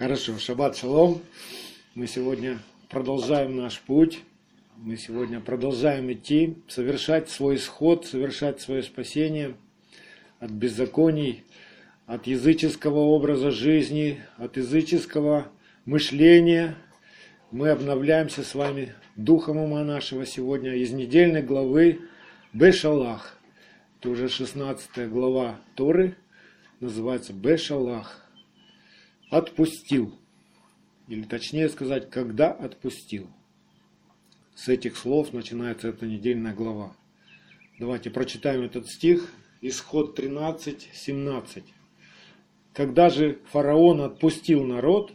Хорошо, шаббат шалом. Мы сегодня продолжаем наш путь. Мы сегодня продолжаем идти, совершать свой исход, совершать свое спасение от беззаконий, от языческого образа жизни, от языческого мышления. Мы обновляемся с вами духом ума нашего сегодня из недельной главы Бешалах. Это уже 16 глава Торы, называется Бешалах отпустил. Или точнее сказать, когда отпустил. С этих слов начинается эта недельная глава. Давайте прочитаем этот стих. Исход 13, 17. Когда же фараон отпустил народ,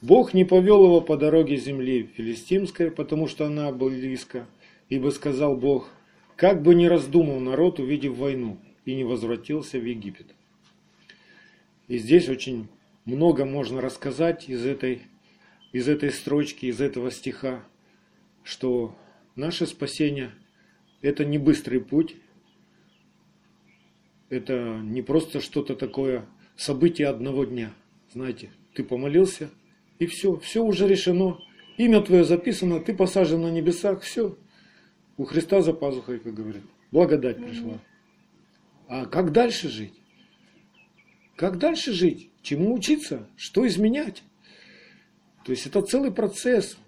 Бог не повел его по дороге земли филистимской, потому что она была близко, ибо сказал Бог, как бы не раздумал народ, увидев войну, и не возвратился в Египет. И здесь очень много можно рассказать из этой, из этой строчки, из этого стиха, что наше спасение – это не быстрый путь, это не просто что-то такое, событие одного дня. Знаете, ты помолился, и все, все уже решено. Имя твое записано, ты посажен на небесах, все. У Христа за пазухой, как говорят. Благодать пришла. А как дальше жить? Как дальше жить? Чему учиться? Что изменять? То есть это целый процесс.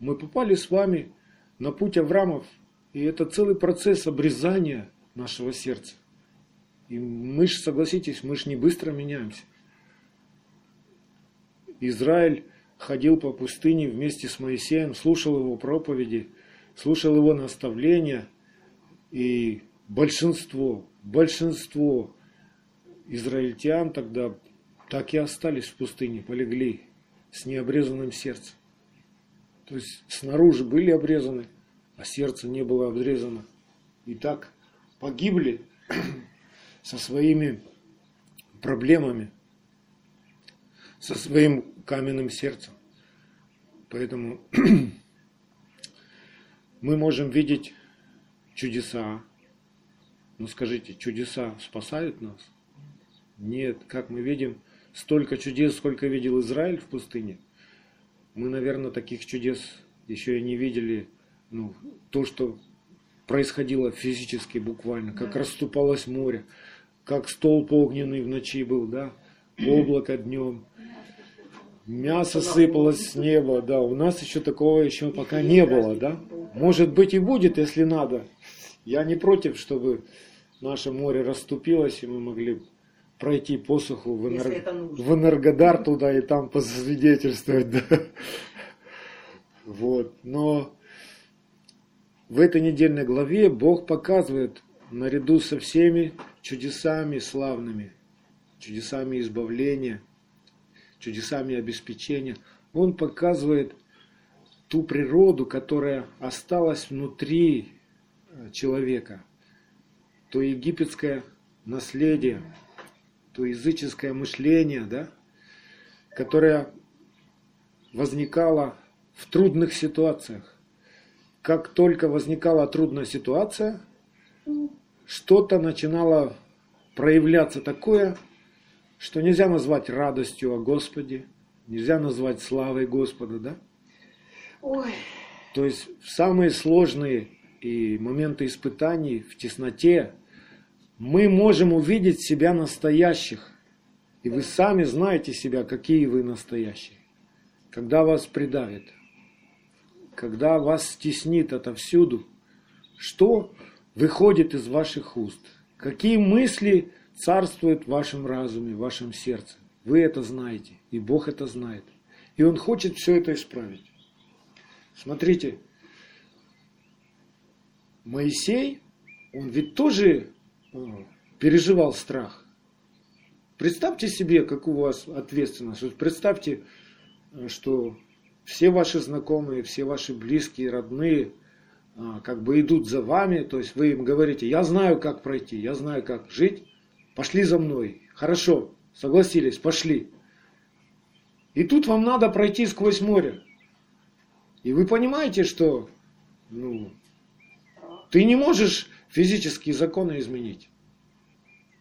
Мы попали с вами на путь Авраамов, и это целый процесс обрезания нашего сердца. И мы же, согласитесь, мы же не быстро меняемся. Израиль ходил по пустыне вместе с Моисеем, слушал его проповеди, слушал его наставления, и большинство, большинство израильтян тогда так и остались в пустыне, полегли с необрезанным сердцем. То есть снаружи были обрезаны, а сердце не было обрезано. И так погибли со своими проблемами, со своим каменным сердцем. Поэтому мы можем видеть чудеса. Ну скажите, чудеса спасают нас? Нет, как мы видим, столько чудес, сколько видел Израиль в пустыне, мы, наверное, таких чудес еще и не видели. Ну, то, что происходило физически буквально, как да. расступалось море, как столб огненный в ночи был, да, облако днем, мясо сыпалось с неба, да, у нас еще такого еще пока не было, да. Может быть и будет, если надо. Я не против, чтобы наше море расступилось, и мы могли пройти посуху в, энерг... в Энергодар туда и там посвидетельствовать. Да. Вот. Но в этой недельной главе Бог показывает наряду со всеми чудесами славными, чудесами избавления, чудесами обеспечения, Он показывает ту природу, которая осталась внутри э, человека, то египетское наследие, то языческое мышление, да, которое возникало в трудных ситуациях. Как только возникала трудная ситуация, что-то начинало проявляться такое, что нельзя назвать радостью о Господе, нельзя назвать славой Господа, да? Ой. То есть в самые сложные и моменты испытаний, в тесноте, мы можем увидеть себя настоящих. И вы сами знаете себя, какие вы настоящие. Когда вас придавит, когда вас стеснит отовсюду, что выходит из ваших уст? Какие мысли царствуют в вашем разуме, в вашем сердце? Вы это знаете, и Бог это знает. И Он хочет все это исправить. Смотрите, Моисей, он ведь тоже переживал страх. Представьте себе, как у вас ответственность. Представьте, э, что все ваши знакомые, все ваши близкие, родные, а, как бы идут за вами, то есть вы им говорите, я знаю, как пройти, я знаю, как жить, пошли за мной. Хорошо, согласились, пошли. И тут вам надо пройти сквозь море. И вы понимаете, что ну, ты не можешь физические законы изменить.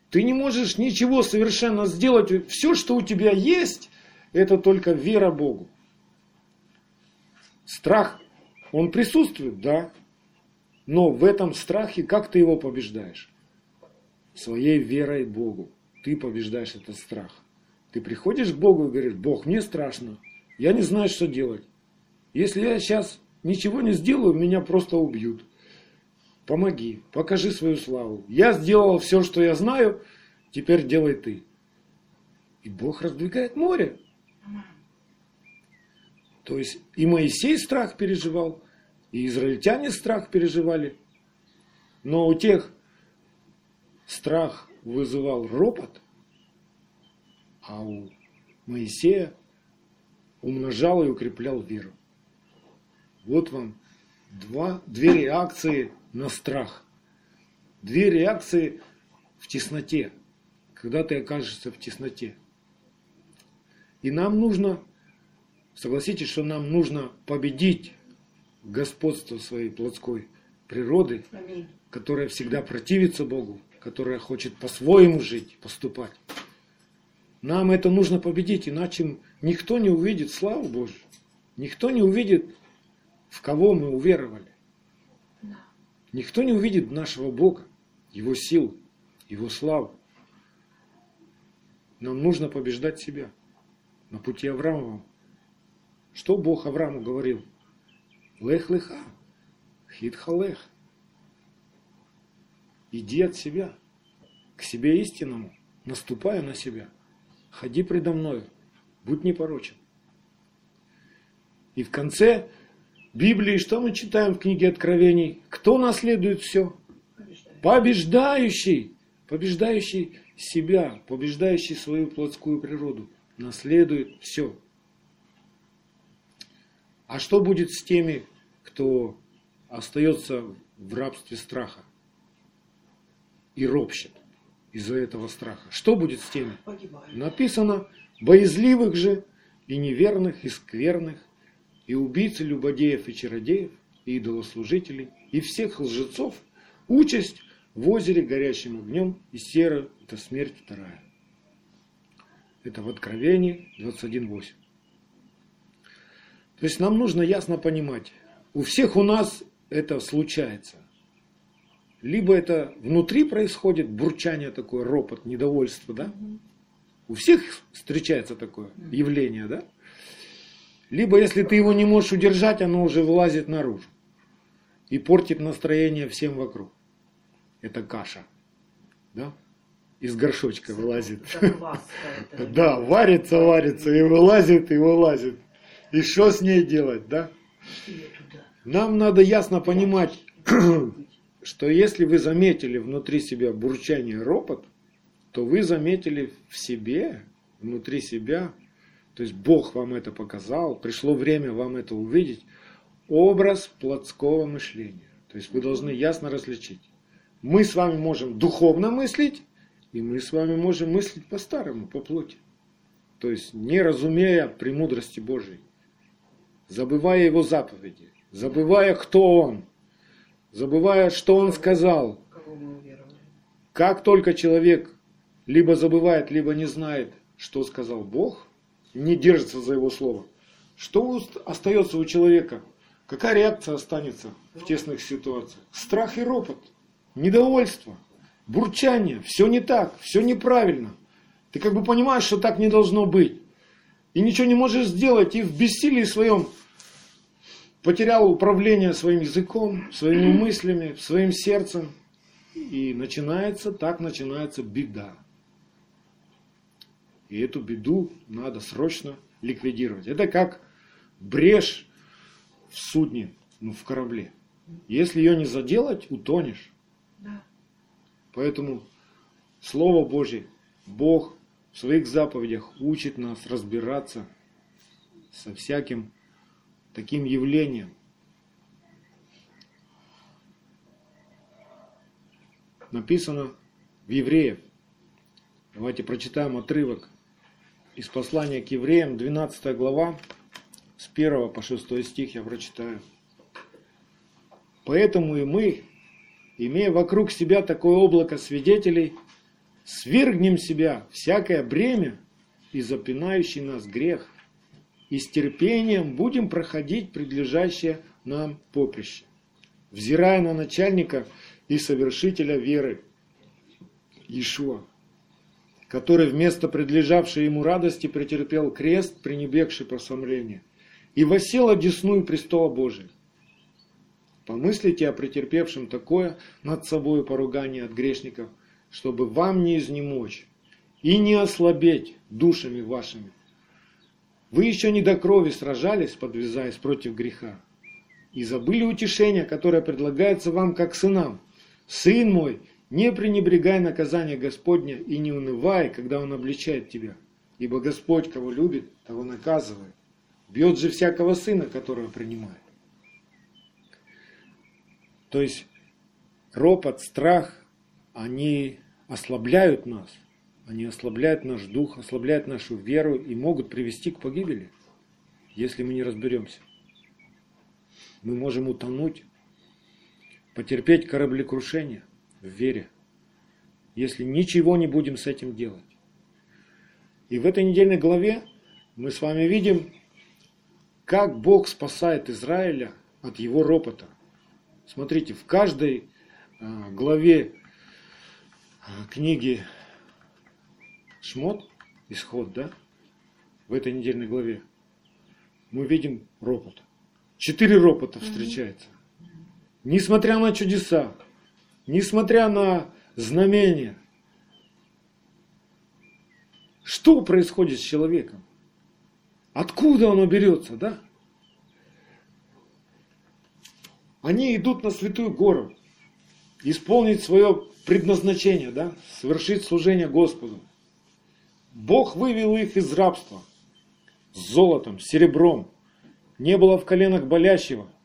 Ты не можешь ничего совершенно сделать. Все, что у тебя есть, это только вера Богу. Страх, он присутствует, да, но в этом страхе как ты его побеждаешь? Своей верой Богу. Ты побеждаешь этот страх. Ты приходишь к Богу и говоришь, Бог, мне страшно, я не знаю, что делать. Если я сейчас ничего не сделаю, меня просто убьют. Помоги, покажи свою славу. Я сделал все, что я знаю, теперь делай ты. И Бог раздвигает море. То есть и Моисей страх переживал, и израильтяне страх переживали. Но у тех страх вызывал ропот, а у Моисея умножал и укреплял веру. Вот вам два, две реакции на страх. Две реакции в тесноте, когда ты окажешься в тесноте. И нам нужно, согласитесь, что нам нужно победить господство своей плотской природы, Аминь. которая всегда противится Богу, которая хочет по-своему жить, поступать. Нам это нужно победить, иначе никто не увидит славу Божью. Никто не увидит, в кого мы уверовали. Никто не увидит нашего Бога, Его сил, Его славу. Нам нужно побеждать себя на пути Авраама. Что Бог Аврааму говорил? Лех леха, хит халех. Иди от себя, к себе истинному, наступая на себя. Ходи предо мною, будь непорочен. И в конце Библии, что мы читаем в книге Откровений? Кто наследует все? Побеждающий. Побеждающий себя, побеждающий свою плотскую природу. Наследует все. А что будет с теми, кто остается в рабстве страха и ропщет из-за этого страха? Что будет с теми? Погибает. Написано, боязливых же и неверных, и скверных, и убийц, и любодеев, и чародеев, и идолослужителей, и всех лжецов, участь в озере горящим огнем, и сера – это смерть вторая. Это в Откровении 21.8. То есть нам нужно ясно понимать, у всех у нас это случается. Либо это внутри происходит бурчание такое, ропот, недовольство, да? У всех встречается такое явление, да? Либо если ты его не можешь удержать, оно уже вылазит наружу и портит настроение всем вокруг. Это каша. Да? Из горшочка вылазит. Да, варится, варится, и вылазит, и вылазит. И что с ней делать, да? Нам надо ясно понимать, что если вы заметили внутри себя бурчание ропот, то вы заметили в себе, внутри себя то есть Бог вам это показал, пришло время вам это увидеть, образ плотского мышления. То есть вы должны ясно различить. Мы с вами можем духовно мыслить, и мы с вами можем мыслить по-старому, по плоти. То есть не разумея премудрости Божией, забывая Его заповеди, забывая, кто Он, забывая, что Он сказал. Как только человек либо забывает, либо не знает, что сказал Бог – не держится за его слово, что остается у человека? Какая реакция останется в тесных ситуациях? Страх и ропот, недовольство, бурчание, все не так, все неправильно. Ты как бы понимаешь, что так не должно быть. И ничего не можешь сделать, и в бессилии своем потерял управление своим языком, своими мыслями, своим сердцем. И начинается, так начинается беда. И эту беду надо срочно ликвидировать. Это как брешь в судне, ну, в корабле. Если ее не заделать, утонешь. Да. Поэтому Слово Божье, Бог в своих заповедях учит нас разбираться со всяким таким явлением. Написано в Евреев. Давайте прочитаем отрывок из послания к евреям, 12 глава, с 1 по 6 стих я прочитаю. Поэтому и мы, имея вокруг себя такое облако свидетелей, свергнем себя всякое бремя и запинающий нас грех, и с терпением будем проходить предлежащее нам поприще, взирая на начальника и совершителя веры, Иешуа, который вместо предлежавшей ему радости претерпел крест, пренебегший просомление, и восел одесную престола Божия. Помыслите о претерпевшем такое над собой поругание от грешников, чтобы вам не изнемочь и не ослабеть душами вашими. Вы еще не до крови сражались, подвязаясь против греха, и забыли утешение, которое предлагается вам как сынам. Сын мой, не пренебрегай наказание Господня и не унывай, когда Он обличает тебя. Ибо Господь, кого любит, того наказывает. Бьет же всякого сына, которого принимает. То есть ропот, страх, они ослабляют нас. Они ослабляют наш дух, ослабляют нашу веру и могут привести к погибели, если мы не разберемся. Мы можем утонуть, потерпеть кораблекрушение в вере, если ничего не будем с этим делать. И в этой недельной главе мы с вами видим, как Бог спасает Израиля от его ропота. Смотрите, в каждой а, главе а, книги Шмот, исход, да, в этой недельной главе, мы видим ропот. Четыре ропота встречается. Несмотря на чудеса, несмотря на знамения, что происходит с человеком? Откуда оно берется, да? Они идут на святую гору, исполнить свое предназначение, да? совершить служение Господу. Бог вывел их из рабства с золотом, серебром. Не было в коленах болящего –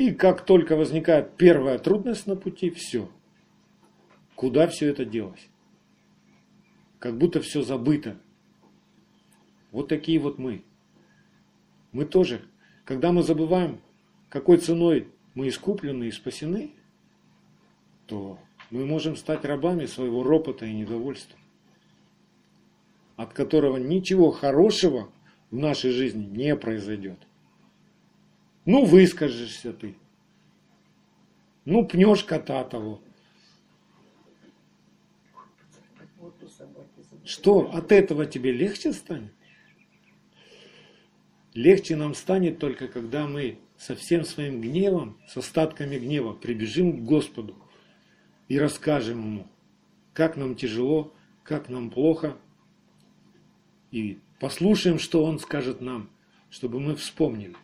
и как только возникает первая трудность на пути, все. Куда все это делось? Как будто все забыто. Вот такие вот мы. Мы тоже, когда мы забываем, какой ценой мы искуплены и спасены, то мы можем стать рабами своего ропота и недовольства, от которого ничего хорошего в нашей жизни не произойдет. Ну, выскажешься ты. Ну, пнешь кота того. Что, от этого тебе легче станет? Легче нам станет только, когда мы со всем своим гневом, с остатками гнева прибежим к Господу и расскажем Ему, как нам тяжело, как нам плохо, и послушаем, что Он скажет нам, чтобы мы вспомнили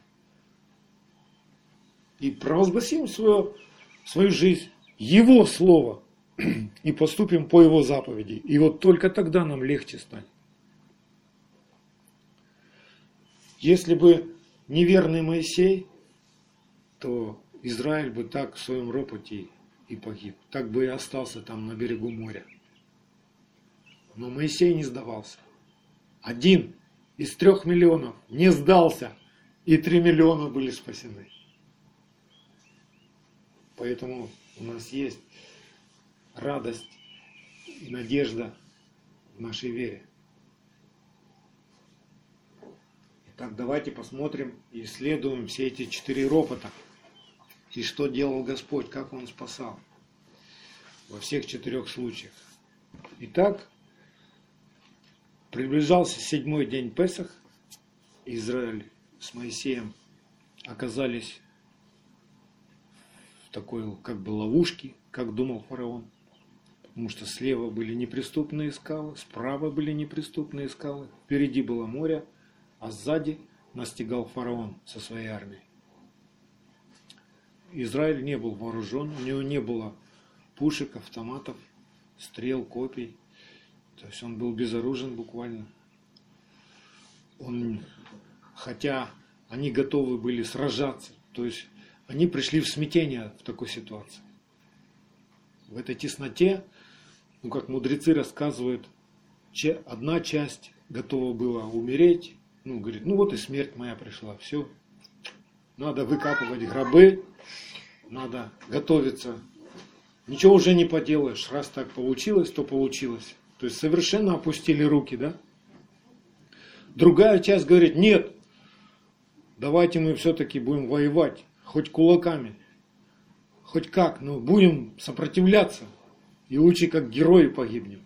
и провозгласим свое, свою жизнь, Его Слово, и поступим по Его заповеди. И вот только тогда нам легче станет. Если бы неверный Моисей, то Израиль бы так в своем ропоте и погиб. Так бы и остался там на берегу моря. Но Моисей не сдавался. Один из трех миллионов не сдался, и три миллиона были спасены. Поэтому у нас есть радость и надежда в нашей вере. Итак, давайте посмотрим и исследуем все эти четыре ропота. И что делал Господь, как Он спасал во всех четырех случаях. Итак, приближался седьмой день Песах. Израиль с Моисеем оказались такой как бы ловушки, как думал фараон. Потому что слева были неприступные скалы, справа были неприступные скалы, впереди было море, а сзади настигал фараон со своей армией. Израиль не был вооружен, у него не было пушек, автоматов, стрел, копий. То есть он был безоружен буквально. Он, хотя они готовы были сражаться, то есть они пришли в смятение в такой ситуации. В этой тесноте, ну как мудрецы рассказывают, одна часть готова была умереть, ну говорит, ну вот и смерть моя пришла, все, надо выкапывать гробы, надо готовиться. Ничего уже не поделаешь, раз так получилось, то получилось. То есть совершенно опустили руки, да? Другая часть говорит, нет, давайте мы все-таки будем воевать, хоть кулаками, хоть как, но будем сопротивляться. И лучше как герои погибнем.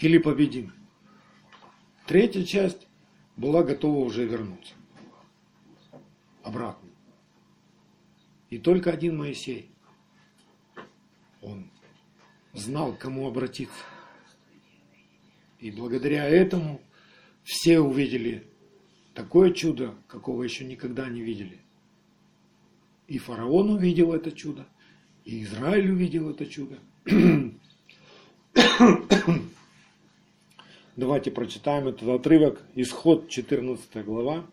Или победим. Третья часть была готова уже вернуться. Обратно. И только один Моисей. Он знал, к кому обратиться. И благодаря этому все увидели такое чудо, какого еще никогда не видели. И фараон увидел это чудо, и Израиль увидел это чудо. Давайте прочитаем этот отрывок. Исход 14 глава,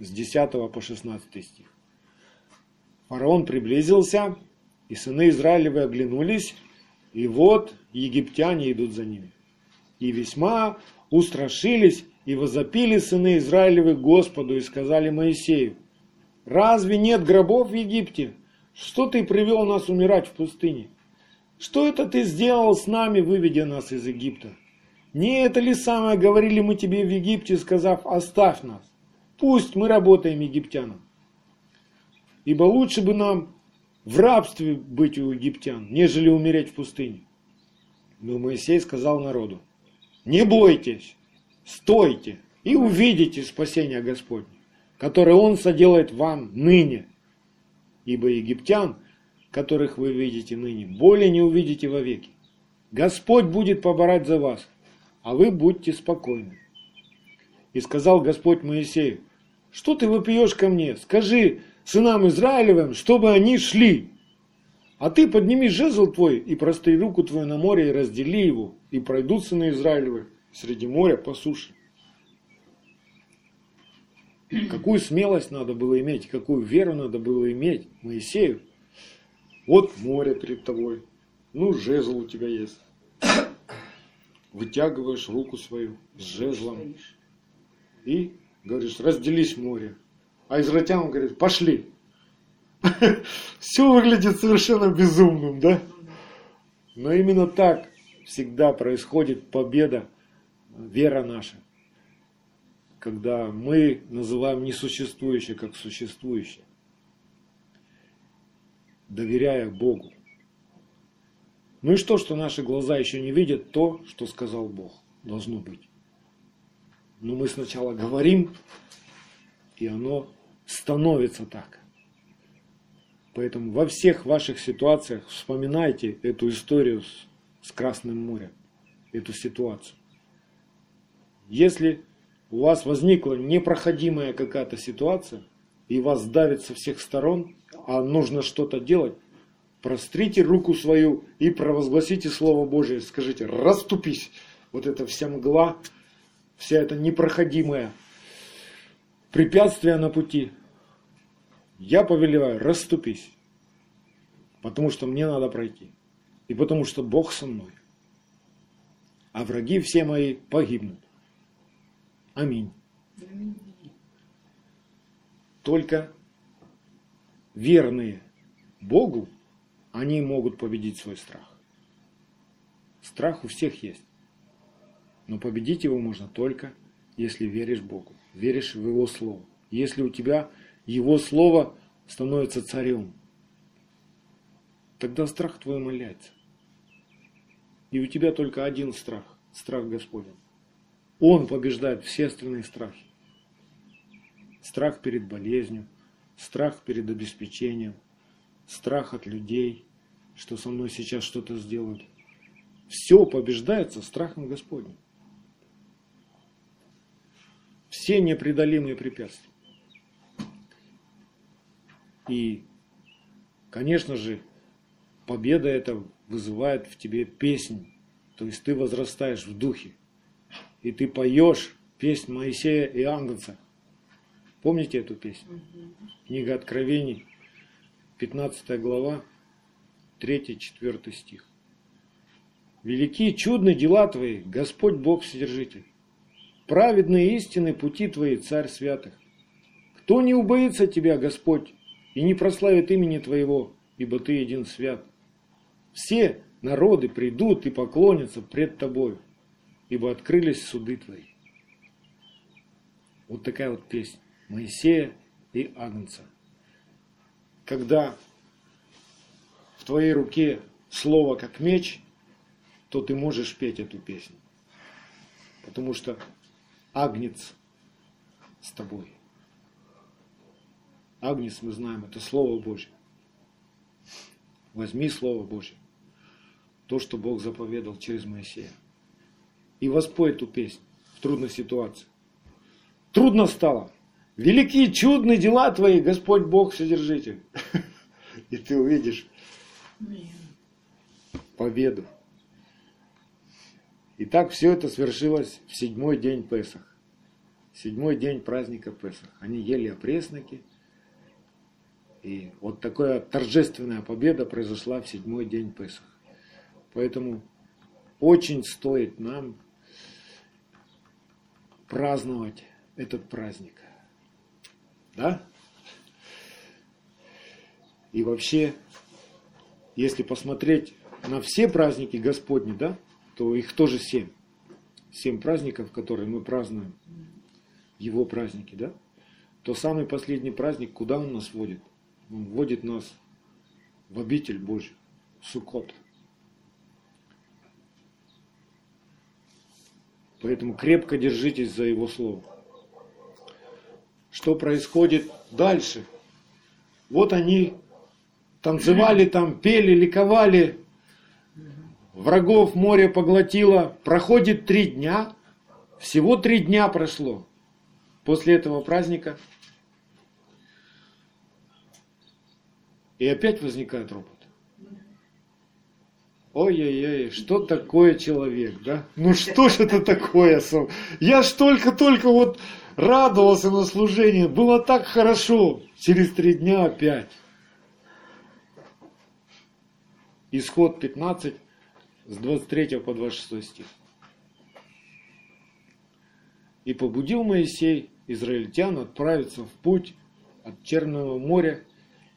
с 10 по 16 стих. Фараон приблизился, и сыны Израилевы оглянулись, и вот египтяне идут за ними. И весьма устрашились и возопили сыны Израилевы Господу и сказали Моисею, «Разве нет гробов в Египте? Что ты привел нас умирать в пустыне? Что это ты сделал с нами, выведя нас из Египта? Не это ли самое говорили мы тебе в Египте, сказав, оставь нас? Пусть мы работаем египтянам. Ибо лучше бы нам в рабстве быть у египтян, нежели умереть в пустыне. Но Моисей сказал народу, не бойтесь, стойте и увидите спасение Господне, которое Он соделает вам ныне. Ибо египтян, которых вы видите ныне, более не увидите вовеки. Господь будет поборать за вас, а вы будьте спокойны. И сказал Господь Моисею, что ты вопиешь ко мне? Скажи сынам Израилевым, чтобы они шли. А ты подними жезл твой и простри руку твою на море и раздели его, и пройдут сыны Израилевы среди моря по суше. Какую смелость надо было иметь, какую веру надо было иметь Моисею. Вот море перед тобой, ну жезл у тебя есть вытягиваешь руку свою с жезлом и говоришь, разделись море. А израильтянам говорит, пошли. Все выглядит совершенно безумным, да? Но именно так всегда происходит победа, вера наша. Когда мы называем несуществующее как существующее, доверяя Богу. Ну и что, что наши глаза еще не видят то, что сказал Бог. Должно быть. Но мы сначала говорим, и оно становится так. Поэтому во всех ваших ситуациях вспоминайте эту историю с, с Красным морем, эту ситуацию. Если у вас возникла непроходимая какая-то ситуация, и вас давит со всех сторон, а нужно что-то делать, прострите руку свою и провозгласите Слово Божие. Скажите, расступись. Вот эта вся мгла, вся эта непроходимая препятствие на пути. Я повелеваю, расступись. Потому что мне надо пройти. И потому что Бог со мной. А враги все мои погибнут. Аминь. Только верные Богу они могут победить свой страх. Страх у всех есть. Но победить его можно только, если веришь Богу, веришь в Его Слово. Если у тебя Его Слово становится царем, тогда страх твой умоляется. И у тебя только один страх, страх Господень. Он побеждает все остальные страхи. Страх перед болезнью, страх перед обеспечением, страх от людей, что со мной сейчас что-то сделают. Все побеждается страхом Господним. Все непреодолимые препятствия. И, конечно же, победа эта вызывает в тебе песнь. То есть ты возрастаешь в духе. И ты поешь песнь Моисея и Ангельца. Помните эту песню? Книга Откровений, 15 глава, 3-4 стих. Велики чудны дела Твои, Господь Бог Вседержитель. Праведные истины пути Твои, Царь Святых. Кто не убоится Тебя, Господь, и не прославит имени Твоего, ибо Ты един свят. Все народы придут и поклонятся пред Тобою, ибо открылись суды Твои. Вот такая вот песня Моисея и Агнца. Когда в твоей руке слово как меч, то ты можешь петь эту песню. Потому что Агнец с тобой. Агнец, мы знаем, это Слово Божье. Возьми Слово Божье. То, что Бог заповедал через Моисея. И воспой эту песню в трудной ситуации. Трудно стало. Великие чудные дела твои, Господь Бог Вседержитель. И ты увидишь победу. И так все это свершилось в седьмой день Песах. Седьмой день праздника Песах. Они ели опресноки. И вот такая торжественная победа произошла в седьмой день Песах. Поэтому очень стоит нам праздновать этот праздник. Да? И вообще, если посмотреть на все праздники Господни, да, то их тоже семь. Семь праздников, которые мы празднуем, его праздники, да? То самый последний праздник, куда он нас водит? Он вводит нас в обитель Божью, в Суккот. Поэтому крепко держитесь за его слово. Что происходит дальше? Вот они танцевали там, пели, ликовали, врагов море поглотило. Проходит три дня, всего три дня прошло после этого праздника. И опять возникает ропот. Ой-ой-ой, что такое человек, да? Ну что ж это такое? Я ж только-только вот радовался на служение, было так хорошо. Через три дня опять. Исход 15, с 23 по 26 стих. И побудил Моисей израильтян отправиться в путь от Черного моря,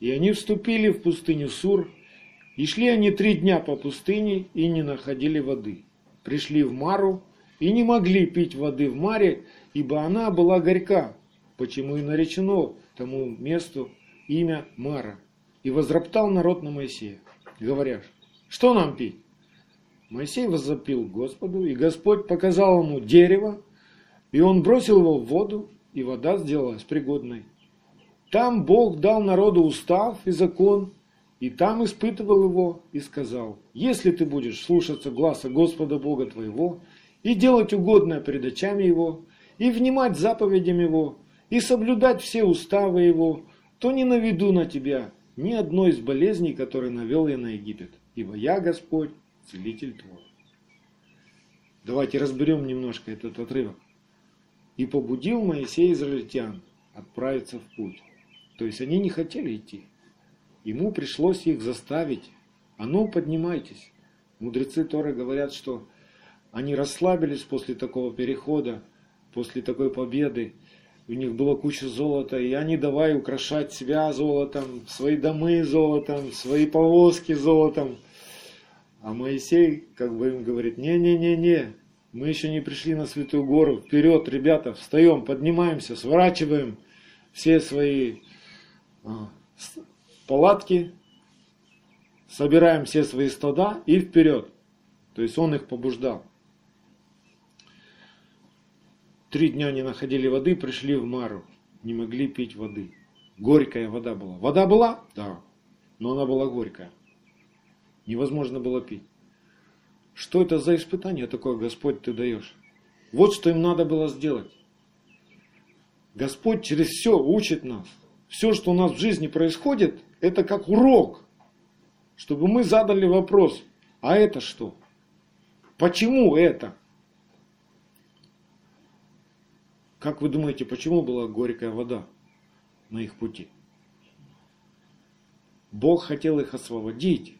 и они вступили в пустыню Сур, и шли они три дня по пустыне и не находили воды. Пришли в Мару и не могли пить воды в Маре, ибо она была горька, почему и наречено тому месту имя Мара. И возроптал народ на Моисея, говоря, что нам пить? Моисей возопил Господу, и Господь показал ему дерево, и он бросил его в воду, и вода сделалась пригодной. Там Бог дал народу устав и закон, и там испытывал его и сказал, если ты будешь слушаться гласа Господа Бога твоего и делать угодное перед очами его, и внимать заповедям его, и соблюдать все уставы его, то не наведу на тебя ни одной из болезней, которые навел я на Египет, ибо я Господь, целитель твой. Давайте разберем немножко этот отрывок и побудил Моисей израильтян отправиться в путь. То есть они не хотели идти. Ему пришлось их заставить. А ну, поднимайтесь. Мудрецы Торы говорят, что они расслабились после такого перехода, после такой победы. У них было куча золота, и они давай украшать себя золотом, свои домы золотом, свои повозки золотом. А Моисей как бы им говорит, не-не-не-не, мы еще не пришли на Святую Гору. Вперед, ребята, встаем, поднимаемся, сворачиваем все свои а, палатки, собираем все свои стада и вперед. То есть он их побуждал. Три дня не находили воды, пришли в Мару. Не могли пить воды. Горькая вода была. Вода была? Да. Но она была горькая. Невозможно было пить. Что это за испытание такое, Господь, ты даешь? Вот что им надо было сделать. Господь через все учит нас. Все, что у нас в жизни происходит, это как урок. Чтобы мы задали вопрос, а это что? Почему это? Как вы думаете, почему была горькая вода на их пути? Бог хотел их освободить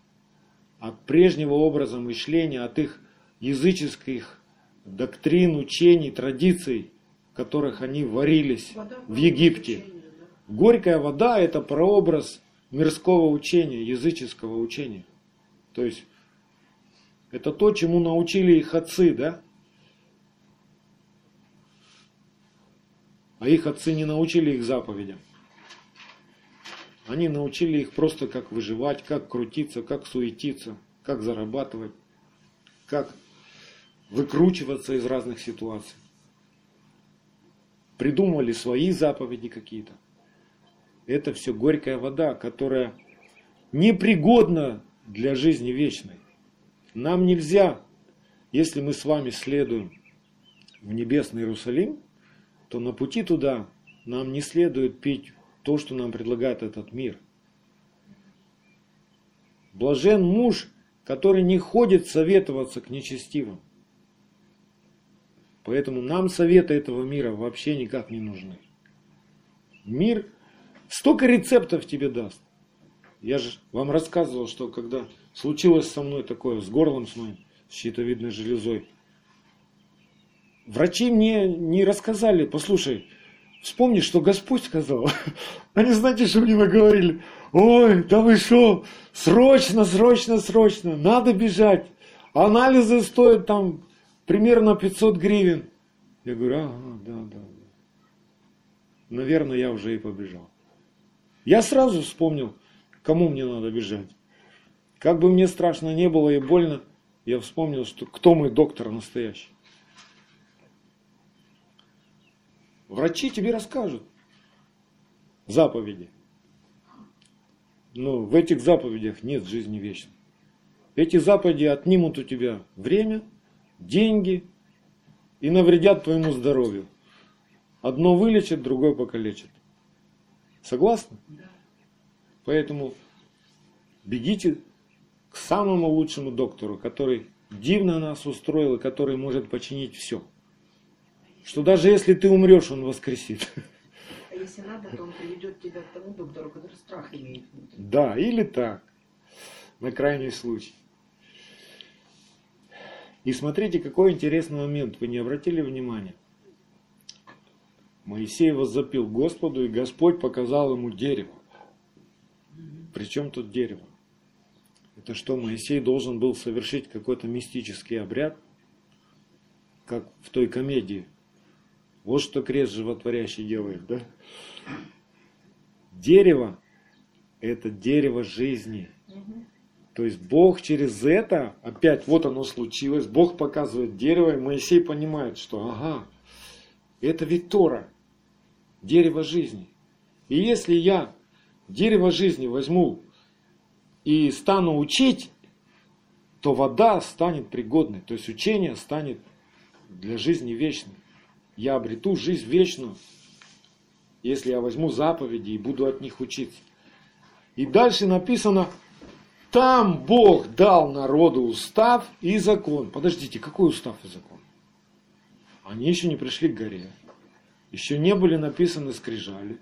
от прежнего образа мышления, от их языческих доктрин, учений, традиций, в которых они варились в Египте. Горькая вода – это прообраз мирского учения, языческого учения. То есть, это то, чему научили их отцы, да? А их отцы не научили их заповедям. Они научили их просто как выживать, как крутиться, как суетиться, как зарабатывать, как выкручиваться из разных ситуаций. Придумывали свои заповеди какие-то. Это все горькая вода, которая непригодна для жизни вечной. Нам нельзя, если мы с вами следуем в небесный Иерусалим, то на пути туда нам не следует пить то, что нам предлагает этот мир. Блажен муж, который не ходит советоваться к нечестивым. Поэтому нам советы этого мира вообще никак не нужны. Мир столько рецептов тебе даст. Я же вам рассказывал, что когда случилось со мной такое, с горлом с моим, с щитовидной железой, врачи мне не рассказали, послушай, вспомни, что Господь сказал. Они, знаете, что мне наговорили? Ой, да вы что, срочно, срочно, срочно, надо бежать. Анализы стоят там примерно 500 гривен. Я говорю, ага, да, да, да. Наверное, я уже и побежал. Я сразу вспомнил, кому мне надо бежать. Как бы мне страшно не было и больно, я вспомнил, что кто мой доктор настоящий. Врачи тебе расскажут заповеди. Но в этих заповедях нет жизни вечной. Эти заповеди отнимут у тебя время, деньги и навредят твоему здоровью. Одно вылечит, другое покалечит. Согласны? Да. Поэтому бегите к самому лучшему доктору, который дивно нас устроил и который может починить все что даже если ты умрешь, он воскресит. А если надо, то он приведет тебя к тому доктору, который страх имеет. Да, или так, на крайний случай. И смотрите, какой интересный момент, вы не обратили внимания? Моисей воззапил Господу, и Господь показал ему дерево. Причем тут дерево? Это что, Моисей должен был совершить какой-то мистический обряд, как в той комедии вот что крест животворящий делает, да? Дерево – это дерево жизни. То есть Бог через это, опять вот оно случилось, Бог показывает дерево, и Моисей понимает, что ага, это ведь Тора, дерево жизни. И если я дерево жизни возьму и стану учить, то вода станет пригодной, то есть учение станет для жизни вечной я обрету жизнь вечную, если я возьму заповеди и буду от них учиться. И дальше написано, там Бог дал народу устав и закон. Подождите, какой устав и закон? Они еще не пришли к горе. Еще не были написаны скрижали.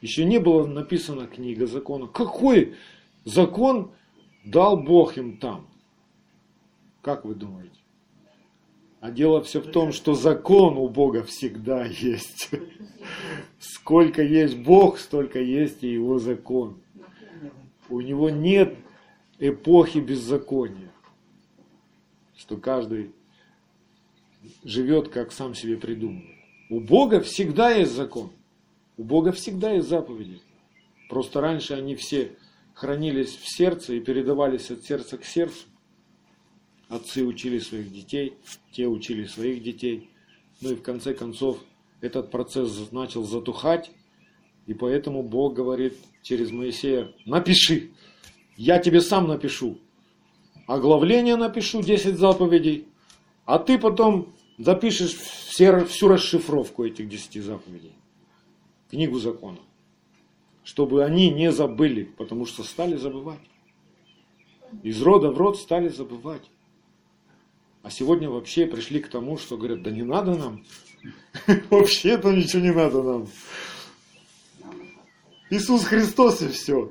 Еще не было написана книга закона. Какой закон дал Бог им там? Как вы думаете? А дело все в том, что закон у Бога всегда есть. Сколько есть Бог, столько есть и его закон. У него нет эпохи беззакония. Что каждый живет, как сам себе придумал. У Бога всегда есть закон. У Бога всегда есть заповеди. Просто раньше они все хранились в сердце и передавались от сердца к сердцу. Отцы учили своих детей, те учили своих детей. Ну и в конце концов этот процесс начал затухать, и поэтому Бог говорит через Моисея, напиши, я тебе сам напишу. Оглавление напишу, 10 заповедей, а ты потом запишешь все, всю расшифровку этих 10 заповедей, книгу закона, чтобы они не забыли, потому что стали забывать. Из рода в род стали забывать. А сегодня вообще пришли к тому, что говорят, да не надо нам. Вообще то ничего не надо нам. Иисус Христос и все.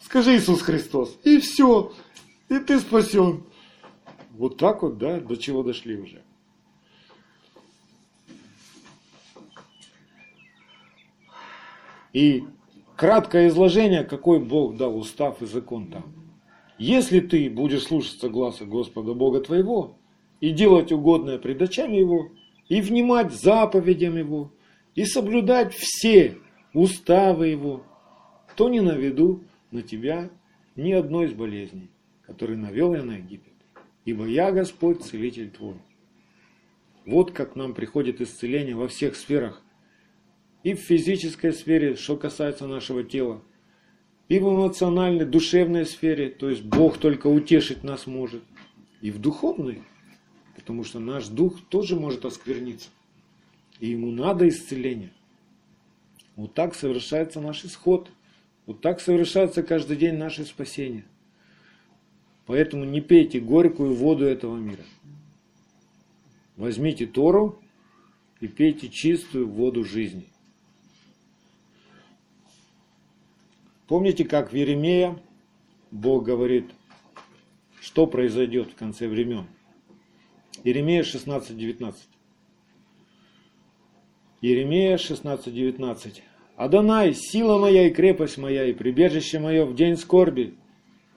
Скажи Иисус Христос. И все. И ты спасен. Вот так вот, да, до чего дошли уже. И краткое изложение, какой Бог дал устав и закон там. Если ты будешь слушаться глаза Господа Бога твоего, и делать угодное пред очами Его, и внимать заповедям Его, и соблюдать все уставы его, то не наведу на тебя ни одной из болезней, которые навел я на Египет. Ибо я Господь, целитель твой. Вот как нам приходит исцеление во всех сферах. И в физической сфере, что касается нашего тела, и в эмоциональной, душевной сфере, то есть Бог только утешить нас может, и в духовной, потому что наш дух тоже может оскверниться, и ему надо исцеление. Вот так совершается наш исход, вот так совершается каждый день наше спасение. Поэтому не пейте горькую воду этого мира. Возьмите Тору и пейте чистую воду жизни. Помните, как в Еремея Бог говорит, что произойдет в конце времен? Еремея 16.19. Еремея 16.19. «Адонай, сила моя и крепость моя, и прибежище мое в день скорби.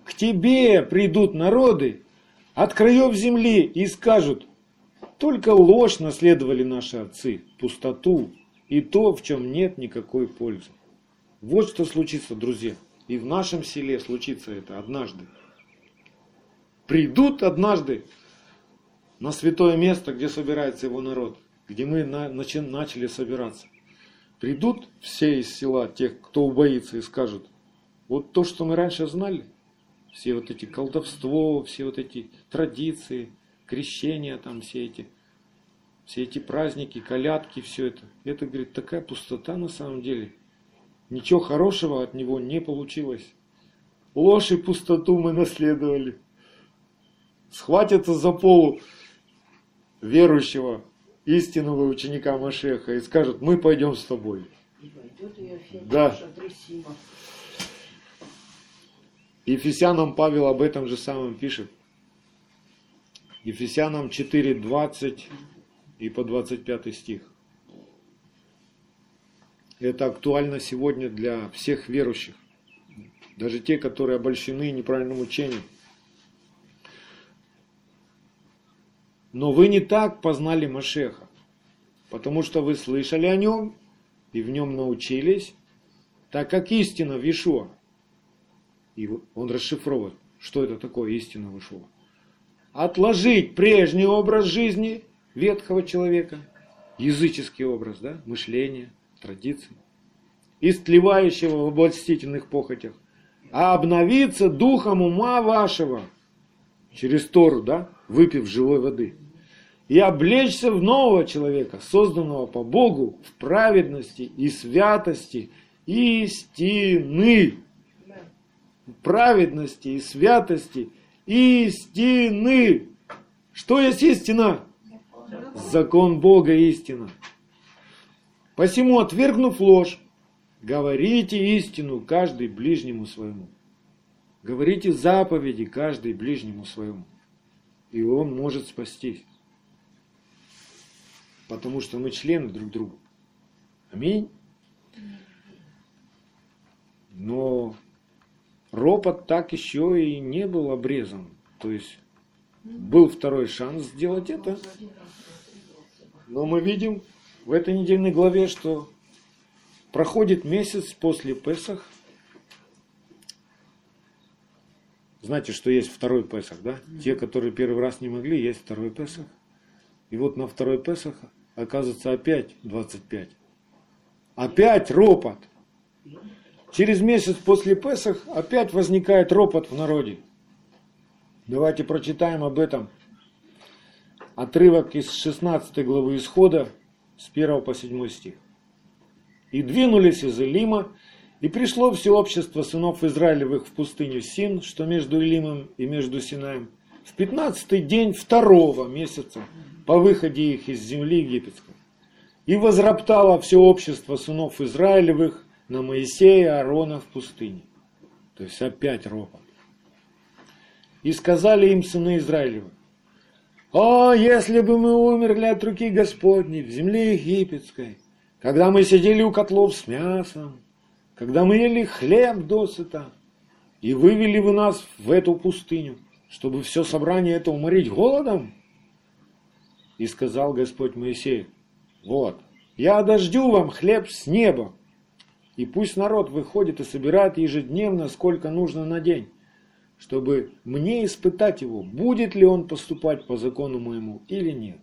К тебе придут народы от краев земли и скажут, только ложь наследовали наши отцы, пустоту и то, в чем нет никакой пользы. Вот что случится, друзья. И в нашем селе случится это однажды. Придут однажды на святое место, где собирается его народ, где мы начали собираться. Придут все из села, тех, кто убоится, и скажут, вот то, что мы раньше знали, все вот эти колдовство, все вот эти традиции, крещения, там все эти, все эти праздники, колядки, все это. Это, говорит, такая пустота на самом деле. Ничего хорошего от него не получилось. Ложь и пустоту мы наследовали. Схватятся за полу верующего, истинного ученика Машеха и скажут, мы пойдем с тобой. Да. Ефесянам Павел об этом же самом пишет. Ефесянам 4, 20 и по 25 стих. Это актуально сегодня для всех верующих. Даже те, которые обольщены неправильным учением. Но вы не так познали Машеха, потому что вы слышали о нем и в нем научились, так как истина в Ишуа. И он расшифровывает, что это такое истина в Ишуа. Отложить прежний образ жизни ветхого человека, языческий образ, да, мышление, традиции, истлевающего в обольстительных похотях, а обновиться духом ума вашего через Тору, да, выпив живой воды – и облечься в нового человека, созданного по Богу в праведности и святости истины. Праведности и святости истины. Что есть истина? Закон Бога истина. Посему, отвергнув ложь, говорите истину каждый ближнему своему. Говорите заповеди каждый ближнему своему. И он может спастись потому что мы члены друг друга. Аминь. Но ропот так еще и не был обрезан. То есть был второй шанс сделать это. Но мы видим в этой недельной главе, что проходит месяц после Песах. Знаете, что есть второй Песах, да? Те, которые первый раз не могли, есть второй Песах. И вот на второй Песах оказывается опять 25. Опять ропот. Через месяц после Песах опять возникает ропот в народе. Давайте прочитаем об этом. Отрывок из 16 главы Исхода с 1 по 7 стих. «И двинулись из Илима, и пришло все общество сынов Израилевых в пустыню Син, что между Илимом и между Синаем, в пятнадцатый день второго месяца по выходе их из земли египетской. И возроптало все общество сынов Израилевых на Моисея и Аарона в пустыне. То есть опять ропот. И сказали им сыны Израилевы, «О, если бы мы умерли от руки Господней в земле египетской, когда мы сидели у котлов с мясом, когда мы ели хлеб досыта, и вывели вы нас в эту пустыню, чтобы все собрание это уморить голодом?» И сказал Господь Моисею, вот, Я дождю вам хлеб с неба, и пусть народ выходит и собирает ежедневно, сколько нужно на день, чтобы мне испытать его, будет ли он поступать по закону моему или нет.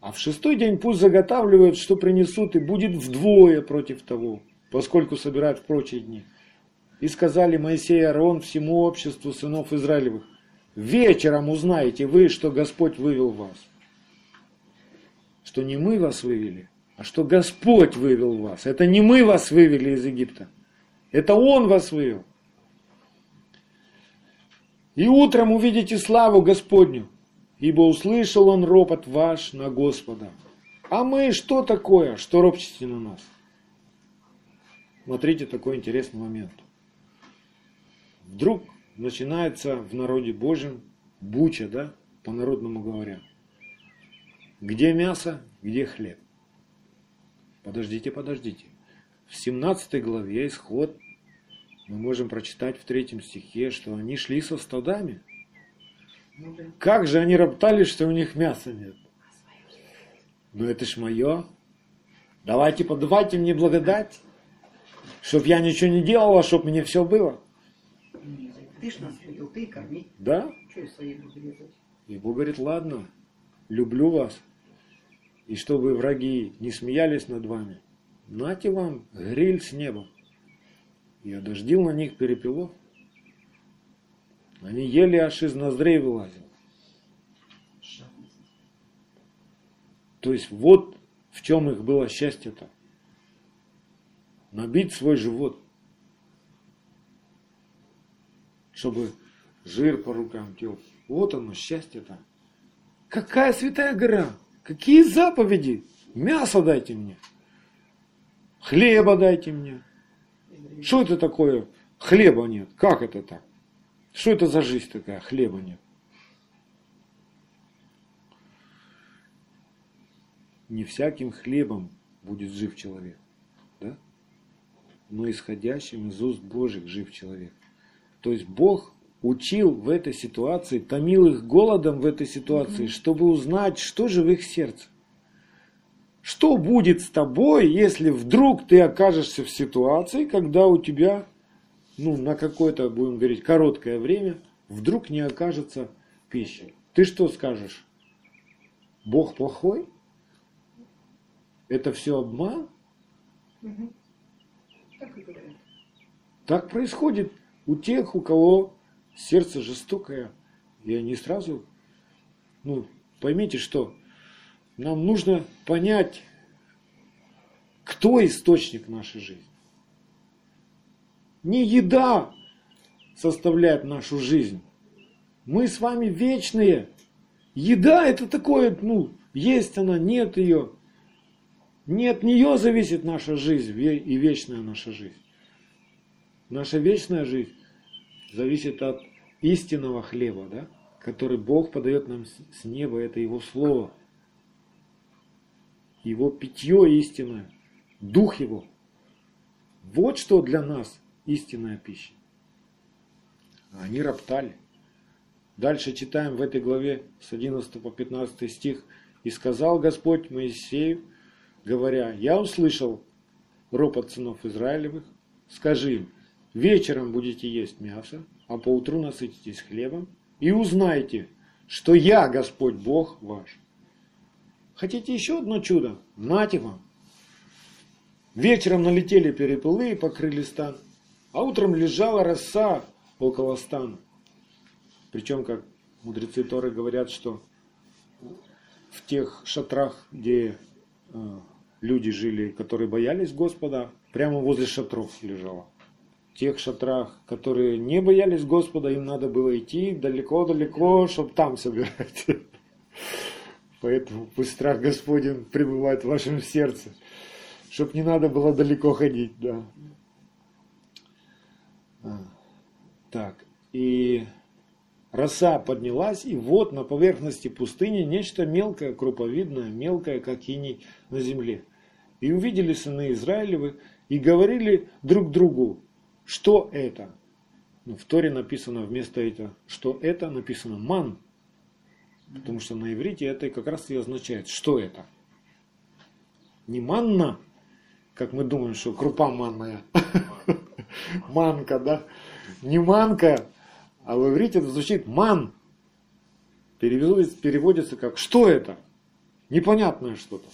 А в шестой день пусть заготавливают, что принесут, и будет вдвое против того, поскольку собирают в прочие дни. И сказали Моисей и Аарон всему обществу сынов Израилевых, вечером узнаете вы, что Господь вывел вас. Что не мы вас вывели, а что Господь вывел вас. Это не мы вас вывели из Египта. Это Он вас вывел. И утром увидите славу Господню, ибо услышал Он ропот ваш на Господа. А мы что такое, что ропчете на нас? Смотрите, такой интересный момент. Вдруг начинается в народе Божьем буча, да, по-народному говоря. Где мясо, где хлеб? Подождите, подождите. В 17 главе Исход мы можем прочитать в третьем стихе, что они шли со стадами. Ну да. Как же они роптали, что у них мяса нет? Ну это ж мое. Давайте, подавайте мне благодать, чтоб я ничего не делал, а чтоб мне все было. Ты ж нас видел, ты и корми. Да? Что я свои буду резать? И Бог говорит, ладно, люблю вас. И чтобы враги не смеялись над вами, нате вам гриль с неба. И одождил на них перепелов. Они ели, аж из ноздрей вылазил. То есть вот в чем их было счастье-то. Набить свой живот. Чтобы жир по рукам тел. Вот оно, счастье-то. Какая святая гора? Какие заповеди? Мясо дайте мне. Хлеба дайте мне. Что это такое? Хлеба нет. Как это так? Что это за жизнь такая? Хлеба нет. Не всяким хлебом будет жив человек, да? но исходящим из уст Божьих жив человек. То есть Бог учил в этой ситуации, томил их голодом в этой ситуации, чтобы узнать, что же в их сердце. Что будет с тобой, если вдруг ты окажешься в ситуации, когда у тебя, ну, на какое-то, будем говорить, короткое время, вдруг не окажется пищи? Ты что скажешь? Бог плохой? Это все обман? Мгм. Так. Так происходит у тех, у кого сердце жестокое, и они сразу, ну, поймите, что нам нужно понять, кто источник нашей жизни. Не еда составляет нашу жизнь. Мы с вами вечные. Еда это такое, ну, есть она, нет ее. Не от нее зависит наша жизнь и вечная наша жизнь. Наша вечная жизнь зависит от истинного хлеба, да, который Бог подает нам с неба, это Его Слово. Его питье истинное, Дух Его. Вот что для нас истинная пища. Они роптали. Дальше читаем в этой главе с 11 по 15 стих. «И сказал Господь Моисею, говоря, я услышал ропот сынов Израилевых, скажи им, вечером будете есть мясо, а поутру насытитесь хлебом, и узнайте, что я Господь Бог ваш. Хотите еще одно чудо? Нате вам. Вечером налетели перепелы и покрыли стан, а утром лежала роса около стана. Причем, как мудрецы Торы говорят, что в тех шатрах, где э, люди жили, которые боялись Господа, прямо возле шатров лежала. В тех шатрах, которые не боялись Господа, им надо было идти далеко-далеко, чтобы там собирать. Поэтому пусть страх Господень пребывает в вашем сердце, чтобы не надо было далеко ходить, да. А, Так, и роса поднялась, и вот на поверхности пустыни нечто мелкое, круповидное, мелкое, как иней на земле. И увидели сыны Израилевы и говорили друг другу, что это? Ну, в Торе написано вместо этого, что это написано ман, потому что на иврите это как раз и означает, что это. Не манна, как мы думаем, что крупа манная. Манка, да? Не манка, а в иврите это звучит ман. Переводится, переводится как «что это?» Непонятное что-то.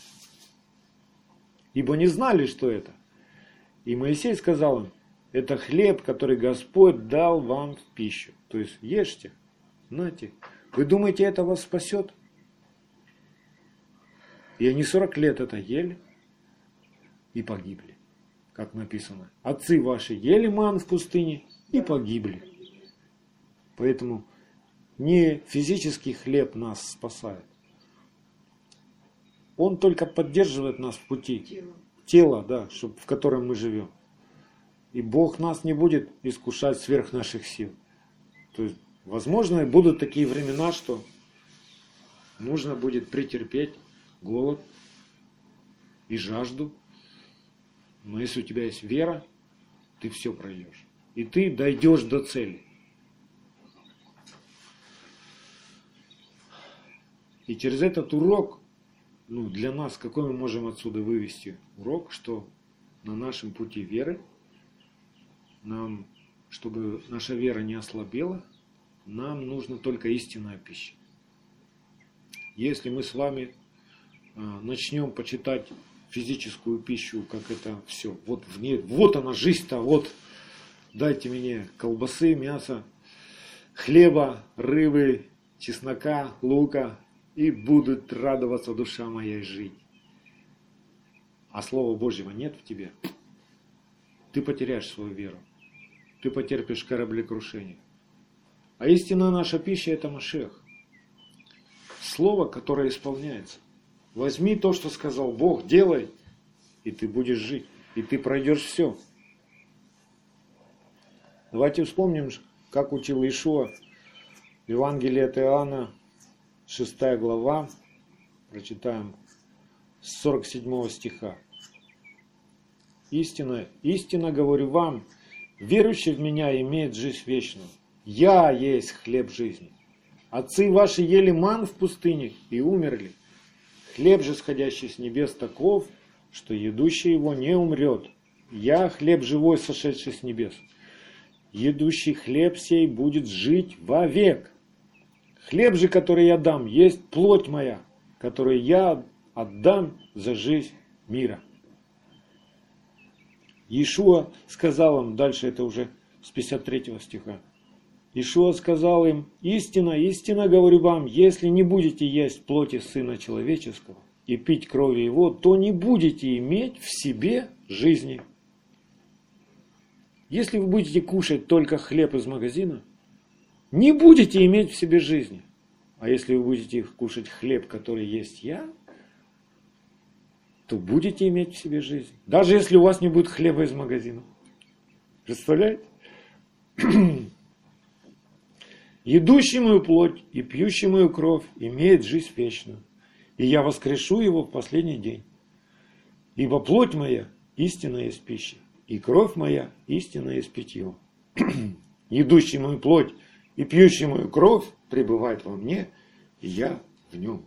Ибо не знали, что это. И Моисей сказал им, это хлеб, который Господь дал вам в пищу. То есть ешьте, нате. Вы думаете, это вас спасет? И они 40 лет это ели и погибли, как написано. Отцы ваши ели ман в пустыне и погибли. Поэтому не физический хлеб нас спасает. Он только поддерживает нас в пути. Тело. Тело, да, чтоб, в котором мы живем. И Бог нас не будет искушать сверх наших сил. То есть, возможно, будут такие времена, что нужно будет претерпеть голод и жажду. Но если у тебя есть вера, ты все пройдешь. И ты дойдешь до цели. И через этот урок, ну, для нас, какой мы можем отсюда вывести урок, что на нашем пути веры, нам, чтобы наша вера не ослабела, нам нужна только истинная пища. Если мы с вами а, начнем почитать физическую пищу, как это все, вот в ней, вот она жизнь-то, вот дайте мне колбасы, мяса, хлеба, рыбы, чеснока, лука, и будет радоваться душа моя жить. А Слова Божьего нет в тебе, ты потеряешь свою веру. Ты потерпишь кораблекрушение. А истинная наша пища – это Машех. Слово, которое исполняется. Возьми то, что сказал Бог, делай, и ты будешь жить. И ты пройдешь все. Давайте вспомним, как учил Ишуа. Евангелие от Иоанна, 6 глава, прочитаем с 47 стиха. Истина, истинно говорю вам, верующий в меня имеет жизнь вечную. Я есть хлеб жизни. Отцы ваши ели ман в пустыне и умерли. Хлеб же, сходящий с небес, таков, что едущий его не умрет. Я хлеб живой, сошедший с небес. Едущий хлеб сей будет жить вовек. Хлеб же, который я дам, есть плоть моя, которую я отдам за жизнь мира. Иешуа сказал им, дальше это уже с 53 стиха, Ишуа сказал им, истина, истина говорю вам, если не будете есть плоти Сына Человеческого и пить крови Его, то не будете иметь в себе жизни. Если вы будете кушать только хлеб из магазина, не будете иметь в себе жизни. А если вы будете кушать хлеб, который есть я, то будете иметь в себе жизнь. Даже если у вас не будет хлеба из магазина. Представляете? Едущий мою плоть и пьющий мою кровь имеет жизнь вечную, и я воскрешу его в последний день. Ибо плоть моя истинная есть пища, и кровь моя истинная есть питье. Едущий мою плоть и пьющий мою кровь пребывает во мне, и я в нем.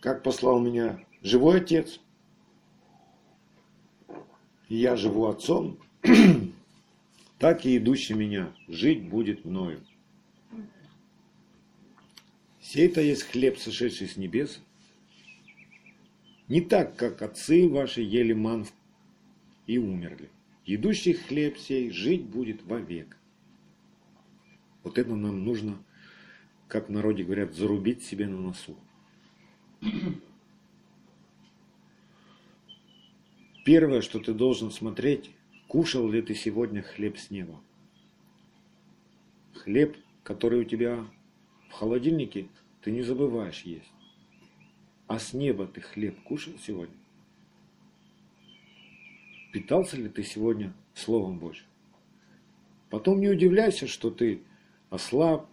Как послал меня живой отец, и я живу отцом, так и идущий меня жить будет мною. Сей-то есть хлеб, сошедший с небес, не так, как отцы ваши ели ман и умерли. Едущий хлеб сей жить будет вовек. Вот это нам нужно, как в народе говорят, зарубить себе на носу. Первое, что ты должен смотреть, Кушал ли ты сегодня хлеб с неба? Хлеб, который у тебя в холодильнике, ты не забываешь есть. А с неба ты хлеб кушал сегодня? Питался ли ты сегодня Словом Божьим? Потом не удивляйся, что ты ослаб,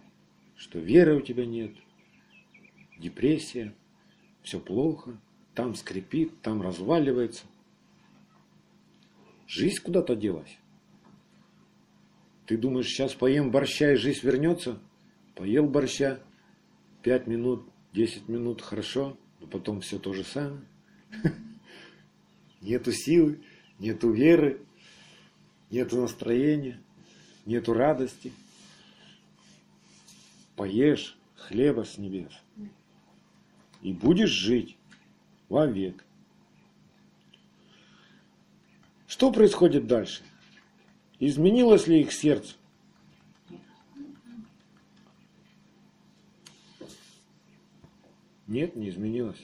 что веры у тебя нет, депрессия, все плохо, там скрипит, там разваливается. Жизнь куда-то делась. Ты думаешь, сейчас поем борща и жизнь вернется? Поел борща, пять минут, десять минут, хорошо, но потом все то же самое. Нету силы, нету веры, нету настроения, нету радости. Поешь хлеба с небес и будешь жить вовек. Что происходит дальше? Изменилось ли их сердце? Нет, не изменилось.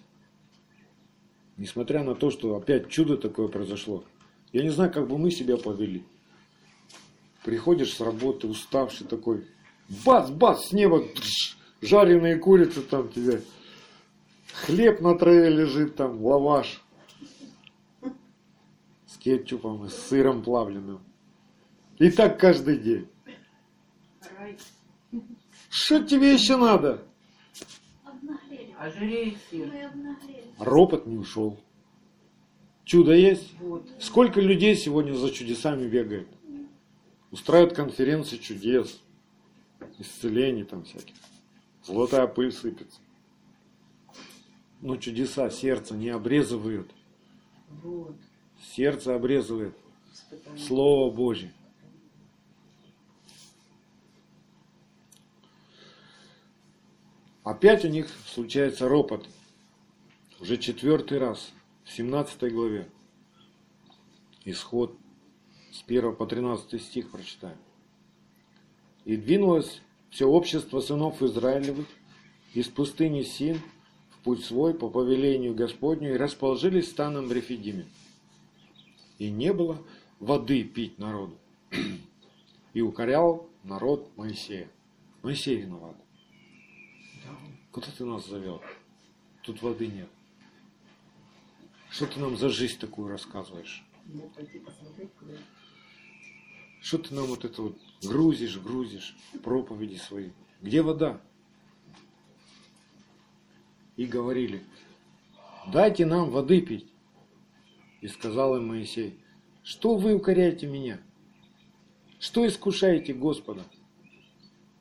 Несмотря на то, что опять чудо такое произошло. Я не знаю, как бы мы себя повели. Приходишь с работы, уставший такой, бац-бац, с неба жареные курицы там тебе, хлеб на траве лежит там, лаваш кетчупом и с сыром плавленым. И так каждый день. Что тебе еще надо? Ропот не ушел. Чудо есть? Вот. Сколько людей сегодня за чудесами бегает? Устраивают конференции чудес, исцелений там всяких. Золотая пыль сыпется. Но чудеса сердце не обрезывают. Вот. Сердце обрезывает. Слово Божье. Опять у них случается ропот. Уже четвертый раз, в 17 главе. Исход с 1 по 13 стих прочитаем. И двинулось все общество сынов Израилевых из пустыни Син в путь свой по повелению Господню и расположились станом в Рефидиме. И не было воды пить народу. И укорял народ Моисея. Моисей виноват. Куда ты нас завел? Тут воды нет. Что ты нам за жизнь такую рассказываешь? Что ты нам вот это вот грузишь, грузишь, проповеди свои? Где вода? И говорили, дайте нам воды пить. И сказал им Моисей, что вы укоряете меня? Что искушаете Господа?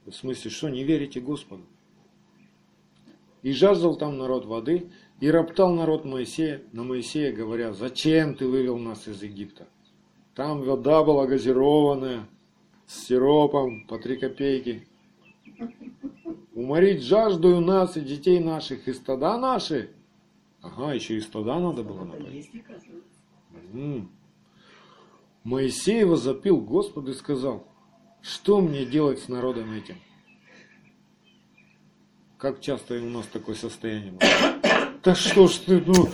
В смысле, что не верите Господу? И жаждал там народ воды, и роптал народ Моисея на Моисея, говоря, зачем ты вывел нас из Египта? Там вода была газированная, с сиропом по три копейки. Уморить жажду у нас и детей наших, и стада наши. Ага, еще и стада надо было напоить. Моисей возопил Господу и сказал, что мне делать с народом этим? Как часто у нас такое состояние бывает? Да что ж ты, ну,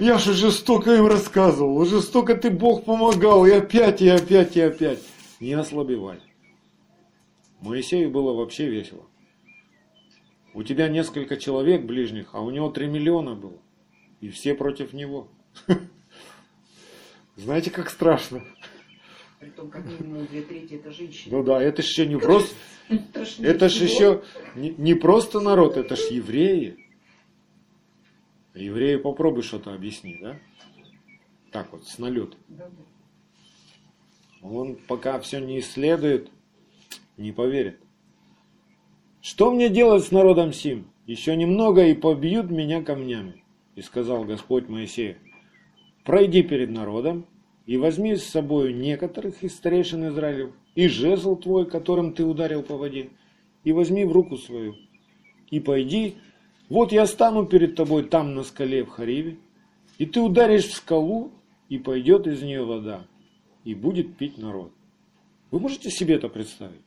я же уже столько им рассказывал, уже столько ты Бог помогал, и опять, и опять, и опять. Не ослабевай. Моисею было вообще весело. У тебя несколько человек ближних, а у него три миллиона было. И все против него. Знаете, как страшно? Притом, как минимум, две трети это женщины. Ну да, это еще не просто, Это ж, это ж ничего. еще не, не просто народ, это ж евреи. Евреи попробуй что-то объясни, да? Так вот, с да. Он пока все не исследует, не поверит. Что мне делать с народом сим? Еще немного и побьют меня камнями. И сказал Господь Моисею, пройди перед народом и возьми с собой некоторых из старейшин Израилев и жезл твой, которым ты ударил по воде, и возьми в руку свою, и пойди, вот я стану перед тобой там на скале в Хариве, и ты ударишь в скалу, и пойдет из нее вода, и будет пить народ. Вы можете себе это представить?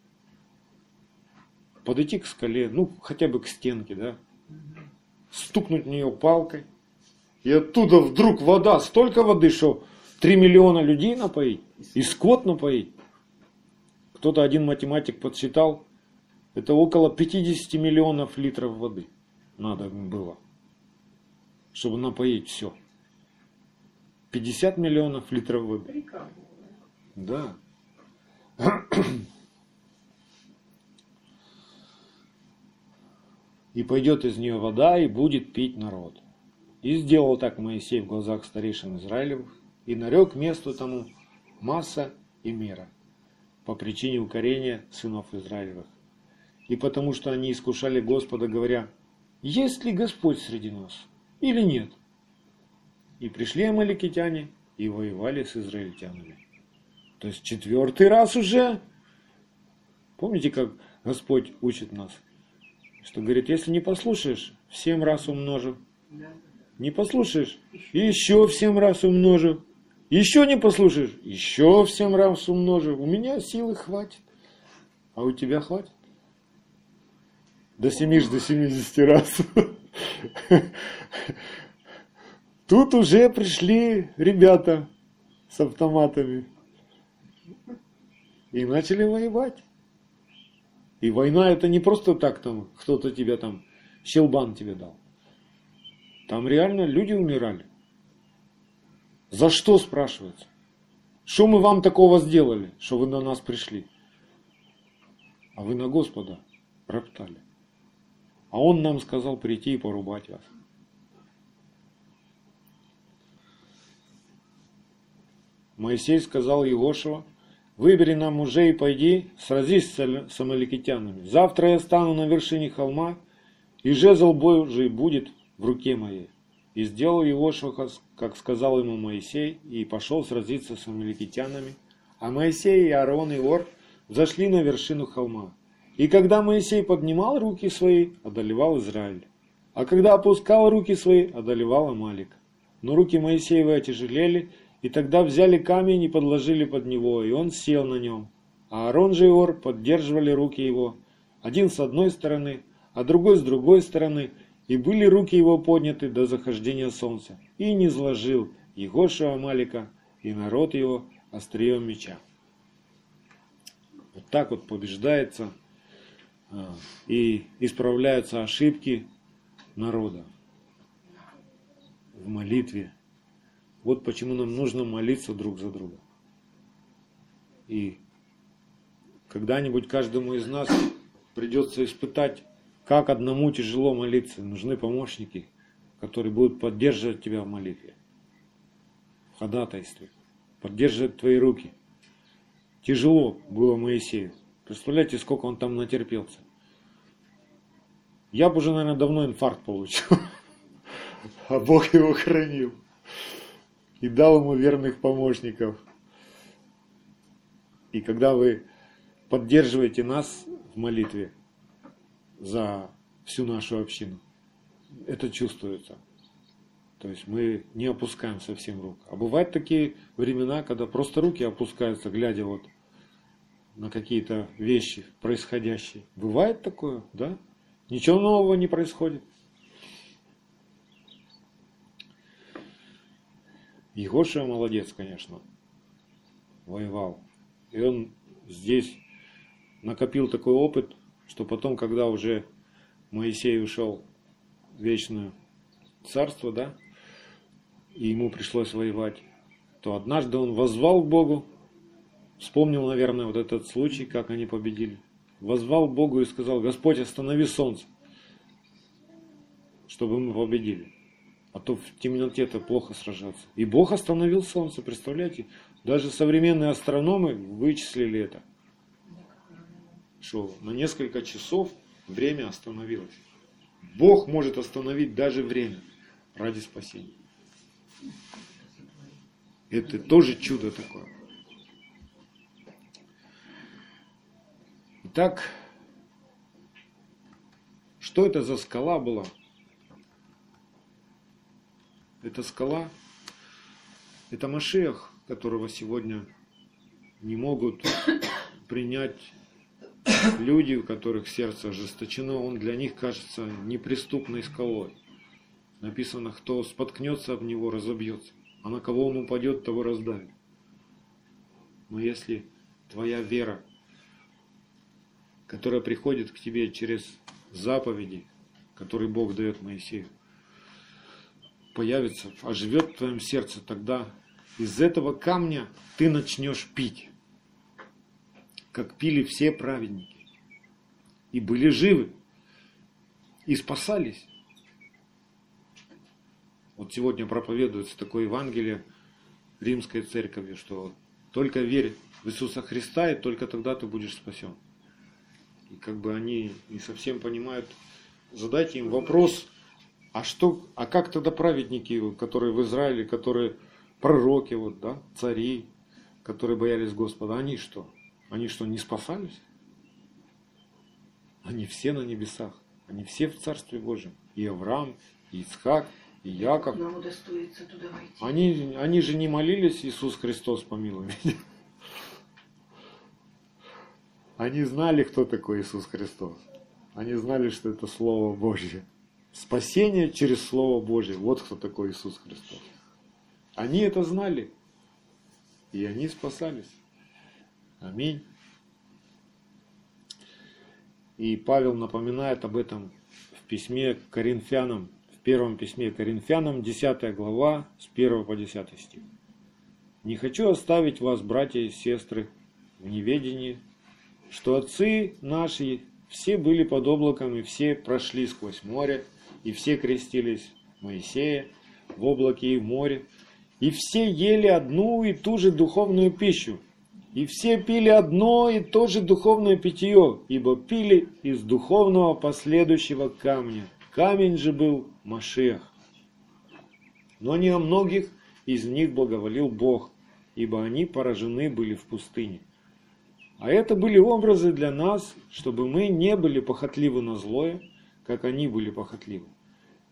Подойти к скале, ну хотя бы к стенке, да? Стукнуть в нее палкой, и оттуда вдруг вода, столько воды, что 3 миллиона людей напоить, и скот напоить. Кто-то один математик подсчитал, это около 50 миллионов литров воды надо было, чтобы напоить все. 50 миллионов литров воды. Да. И пойдет из нее вода, и будет пить народ. И сделал так Моисей в глазах старейшин Израилевых, и нарек месту тому масса и мера, по причине укорения сынов Израилевых. И потому что они искушали Господа, говоря, есть ли Господь среди нас или нет? И пришли амаликитяне и воевали с израильтянами. То есть четвертый раз уже. Помните, как Господь учит нас? Что говорит, если не послушаешь, в семь раз умножу. Не послушаешь, еще в семь раз умножу. Еще не послушаешь, еще в семь раз умножу. У меня силы хватит. А у тебя хватит? До семи до 70 раз. Тут уже пришли ребята с автоматами и начали воевать. И война это не просто так там, кто-то тебя там, щелбан тебе дал. Там реально люди умирали. За что спрашивается? Что мы вам такого сделали, что вы на нас пришли? А вы на Господа роптали. А Он нам сказал прийти и порубать вас. Моисей сказал Егошева, выбери нам мужей и пойди, сразись с амаликитянами. Завтра я стану на вершине холма, и жезл Божий будет в руке моей. И сделал Егошева, как сказал ему Моисей, и пошел сразиться с амаликитянами. А Моисей и Аарон и Ор зашли на вершину холма. И когда Моисей поднимал руки свои, одолевал Израиль. А когда опускал руки свои, одолевал Амалик. Но руки Моисеевы отяжелели, и тогда взяли камень и подложили под него, и он сел на нем. А Аарон же и Ор поддерживали руки его, один с одной стороны, а другой с другой стороны, и были руки его подняты до захождения солнца, и не зложил Егоша Амалика и народ его острием меча. Вот так вот побеждается а, и исправляются ошибки народа в молитве, вот почему нам нужно молиться друг за друга. И когда-нибудь каждому из нас придется испытать, как одному тяжело молиться. Нужны помощники, которые будут поддерживать тебя в молитве, в ходатайстве, поддерживать твои руки. Тяжело было Моисею. Представляете, сколько он там натерпелся. Я бы уже, наверное, давно инфаркт получил. А Бог его хранил и дал ему верных помощников. И когда вы поддерживаете нас в молитве за всю нашу общину, это чувствуется. То есть мы не опускаем совсем рук. А бывают такие времена, когда просто руки опускаются, глядя вот на какие-то вещи происходящие. Бывает такое, да? Ничего нового не происходит. Егоша молодец, конечно, воевал. И он здесь накопил такой опыт, что потом, когда уже Моисей ушел в вечное царство, да, и ему пришлось воевать, то однажды он возвал к Богу, вспомнил, наверное, вот этот случай, как они победили. Возвал к Богу и сказал, Господь, останови солнце, чтобы мы победили. А то в темноте это плохо сражаться. И Бог остановил Солнце, представляете? Даже современные астрономы вычислили это. Что на несколько часов время остановилось. Бог может остановить даже время ради спасения. Это тоже чудо такое. Итак, что это за скала была? Эта скала, это Машех, которого сегодня не могут принять люди, у которых сердце ожесточено, он для них кажется неприступной скалой. Написано, кто споткнется об него, разобьется, а на кого он упадет, того раздавит. Но если твоя вера, которая приходит к тебе через заповеди, которые Бог дает Моисею, появится, оживет в твоем сердце, тогда из этого камня ты начнешь пить, как пили все праведники. И были живы, и спасались. Вот сегодня проповедуется такое Евангелие римской церковью, что только верь в Иисуса Христа, и только тогда ты будешь спасен. И как бы они не совсем понимают, задайте им вопрос, А что, а как тогда праведники, которые в Израиле, которые пророки, вот, да, цари, которые боялись Господа, они что? Они что, не спасались? Они все на небесах, они все в Царстве Божьем. И Авраам, и Ицхак, и Яков. Нам удостоится туда войти. Они, они же не молились, Иисус Христос помилуй меня. Они знали, кто такой Иисус Христос. Они знали, что это Слово Божье. Спасение через Слово Божье. Вот кто такой Иисус Христос. Они это знали. И они спасались. Аминь. И Павел напоминает об этом в письме к Коринфянам, в первом письме к Коринфянам, 10 глава, с 1 по 10 стих. «Не хочу оставить вас, братья и сестры, в неведении, что отцы наши все были под облаком, и все прошли сквозь море, и все крестились Моисея в облаке и в море, и все ели одну и ту же духовную пищу, и все пили одно и то же духовное питье, ибо пили из духовного последующего камня. Камень же был Машех. Но не о многих из них благоволил Бог, ибо они поражены были в пустыне. А это были образы для нас, чтобы мы не были похотливы на злое, как они были похотливы.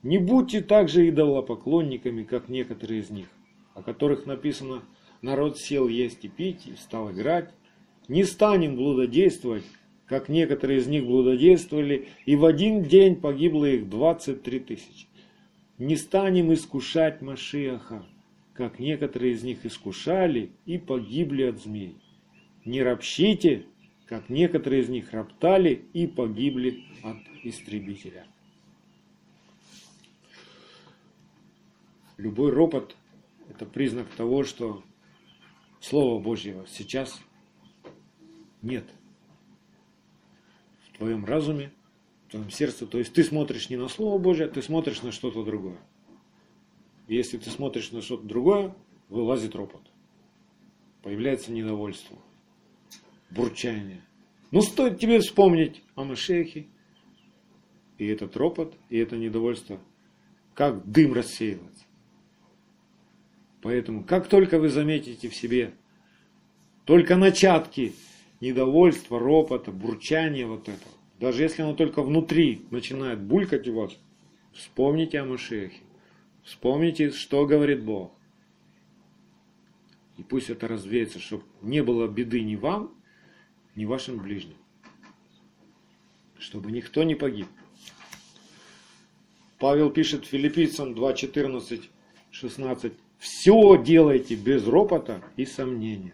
Не будьте также идолопоклонниками, как некоторые из них, о которых написано «народ сел есть и пить, и стал играть». Не станем блудодействовать, как некоторые из них блудодействовали, и в один день погибло их 23 тысячи. Не станем искушать Машиаха, как некоторые из них искушали и погибли от змей. Не ропщите, как некоторые из них роптали и погибли от истребителя. Любой ропот – это признак того, что Слова Божьего сейчас нет в твоем разуме, в твоем сердце. То есть ты смотришь не на Слово Божье, ты смотришь на что-то другое. И если ты смотришь на что-то другое, вылазит ропот. Появляется недовольство – бурчание. Ну, стоит тебе вспомнить о Машехе, и этот ропот, и это недовольство, как дым рассеивается. Поэтому, как только вы заметите в себе только начатки недовольства, ропота, бурчания вот этого, даже если оно только внутри начинает булькать у вас, вспомните о Машехе, вспомните, что говорит Бог. И пусть это развеется, чтобы не было беды ни вам, ни вашим ближним, чтобы никто не погиб. Павел пишет филиппийцам 2, 14, 16. Все делайте без ропота и сомнения,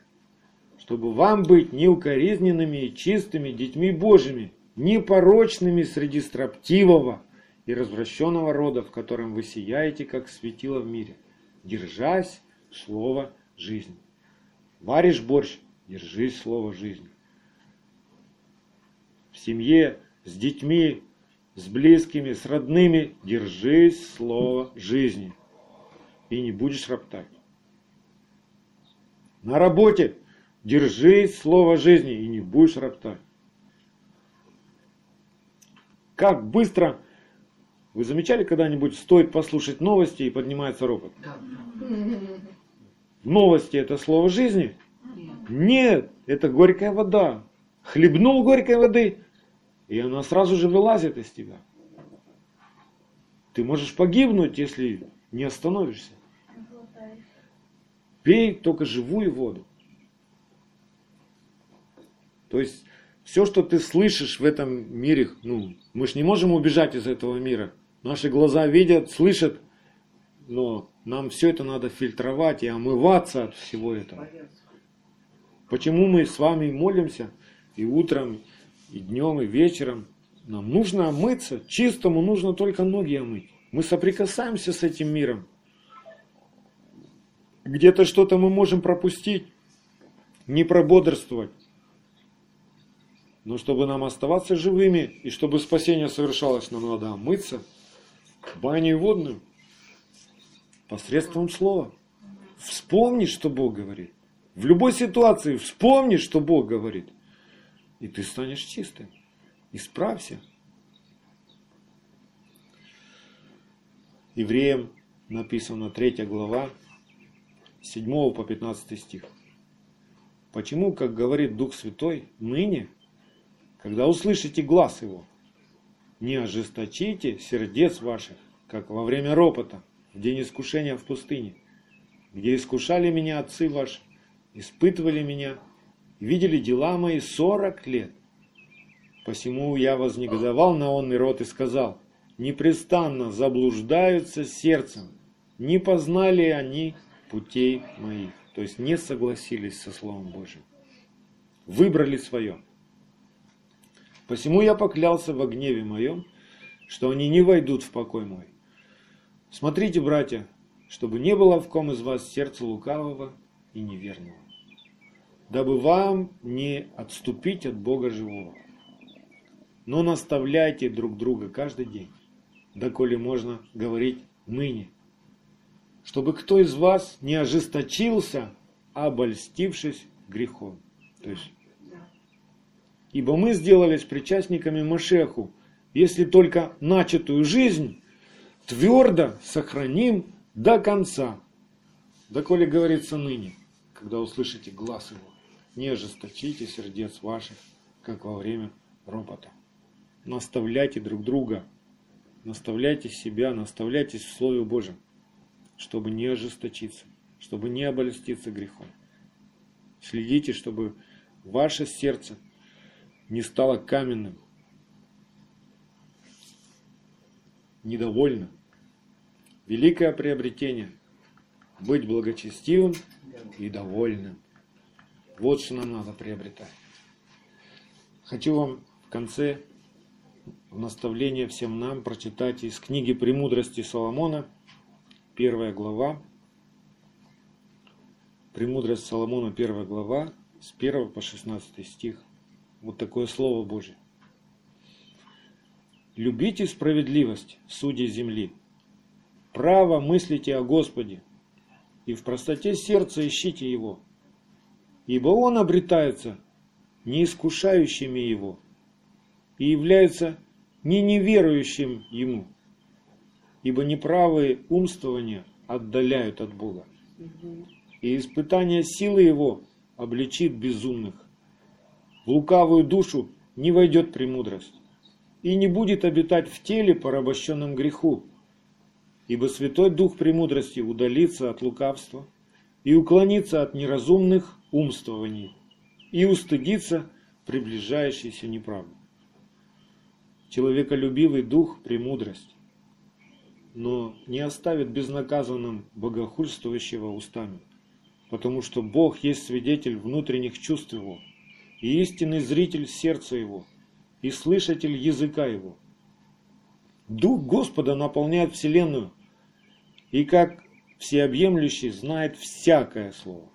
чтобы вам быть неукоризненными и чистыми детьми Божьими, непорочными среди строптивого и развращенного рода, в котором вы сияете, как светило в мире, держась слова жизни. Варишь борщ, держись слова жизни в семье, с детьми, с близкими, с родными, держись слова жизни. И не будешь роптать. На работе держись слова жизни и не будешь роптать. Как быстро, вы замечали когда-нибудь, стоит послушать новости и поднимается ропот? Новости это слово жизни? Нет, это горькая вода. Хлебнул горькой воды, и она сразу же вылазит из тебя. Ты можешь погибнуть, если не остановишься. Пей только живую воду. То есть все, что ты слышишь в этом мире, ну, мы же не можем убежать из этого мира. Наши глаза видят, слышат, но нам все это надо фильтровать и омываться от всего этого. Почему мы с вами молимся и утром, и днем, и вечером. Нам нужно омыться, чистому нужно только ноги омыть. Мы соприкасаемся с этим миром. Где-то что-то мы можем пропустить, не прободрствовать. Но чтобы нам оставаться живыми и чтобы спасение совершалось, нам надо омыться баню водную посредством слова. Вспомни, что Бог говорит. В любой ситуации вспомни, что Бог говорит и ты станешь чистым. Исправься. Евреям написано 3 глава, 7 по 15 стих. Почему, как говорит Дух Святой, ныне, когда услышите глаз Его, не ожесточите сердец ваших, как во время ропота, в день искушения в пустыне, где искушали меня отцы ваши, испытывали меня, видели дела мои сорок лет. Посему я вознегодовал на онный род и сказал, непрестанно заблуждаются сердцем, не познали они путей моих то есть не согласились со Словом Божьим, выбрали свое. Посему я поклялся во гневе моем, что они не войдут в покой мой. Смотрите, братья, чтобы не было в ком из вас сердца лукавого и неверного, дабы вам не отступить от Бога живого. Но наставляйте друг друга каждый день, доколе можно говорить ныне, чтобы кто из вас не ожесточился, обольстившись грехом. То есть, ибо мы сделались причастниками Машеху, если только начатую жизнь твердо сохраним до конца. Доколе говорится ныне, когда услышите глаз его, не ожесточите сердец ваших, как во время ропота. Наставляйте друг друга, наставляйте себя, наставляйтесь в Слове Божьем чтобы не ожесточиться, чтобы не обольститься грехом. Следите, чтобы ваше сердце не стало каменным, недовольным. Великое приобретение – быть благочестивым и довольным. Вот что нам надо приобретать. Хочу вам в конце в наставление всем нам прочитать из книги «Премудрости Соломона» первая глава, Премудрость Соломона, первая глава, с 1 по 16 стих. Вот такое Слово Божье. Любите справедливость, судьи земли. Право мыслите о Господе, и в простоте сердца ищите Его. Ибо Он обретается не искушающими Его, и является не неверующим Ему ибо неправые умствования отдаляют от Бога. И испытание силы Его обличит безумных. В лукавую душу не войдет премудрость, и не будет обитать в теле, порабощенном греху, ибо Святой Дух премудрости удалится от лукавства и уклонится от неразумных умствований, и устыдится приближающейся неправды. Человеколюбивый дух – премудрость, но не оставит безнаказанным богохульствующего устами, потому что Бог есть свидетель внутренних чувств его, и истинный зритель сердца его, и слышатель языка его. Дух Господа наполняет вселенную, и как всеобъемлющий знает всякое слово.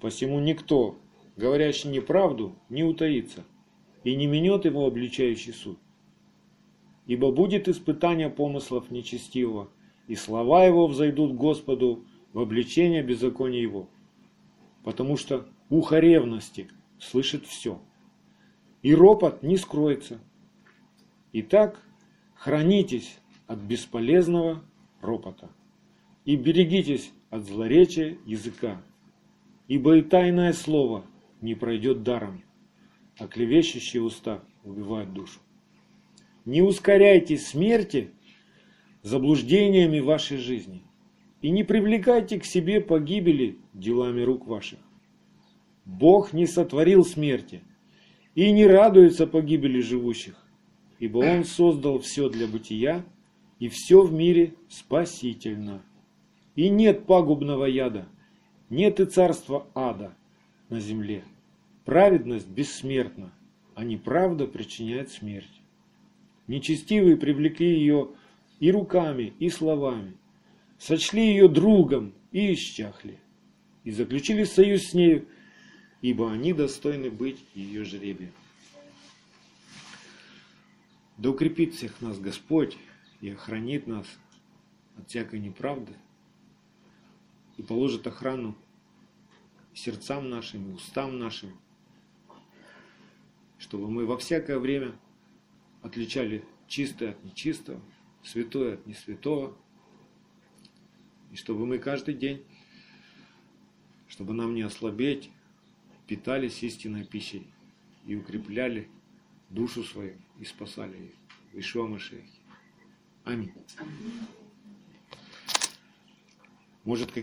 Посему никто, говорящий неправду, не утаится, и не минет его обличающий суд ибо будет испытание помыслов нечестивого, и слова его взойдут Господу в обличение беззакония его. Потому что ухо ревности слышит все, и ропот не скроется. Итак, хранитесь от бесполезного ропота, и берегитесь от злоречия языка, ибо и тайное слово не пройдет даром, а клевещущие уста убивают душу. Не ускоряйте смерти заблуждениями вашей жизни и не привлекайте к себе погибели делами рук ваших. Бог не сотворил смерти и не радуется погибели живущих, ибо Он создал все для бытия, и все в мире спасительно. И нет пагубного яда, нет и царства ада на земле. Праведность бессмертна, а неправда причиняет смерть. Нечестивые привлекли ее и руками, и словами, сочли ее другом и исчахли, и заключили союз с нею, ибо они достойны быть ее жребием. Да укрепит всех нас Господь и охранит нас от всякой неправды, и положит охрану сердцам нашим устам нашим, чтобы мы во всякое время отличали чистое от нечистого, святое от несвятого, И чтобы мы каждый день, чтобы нам не ослабеть, питались истинной пищей и укрепляли душу свою и спасали ее. В Ишуа Машехе. Аминь. Может, какие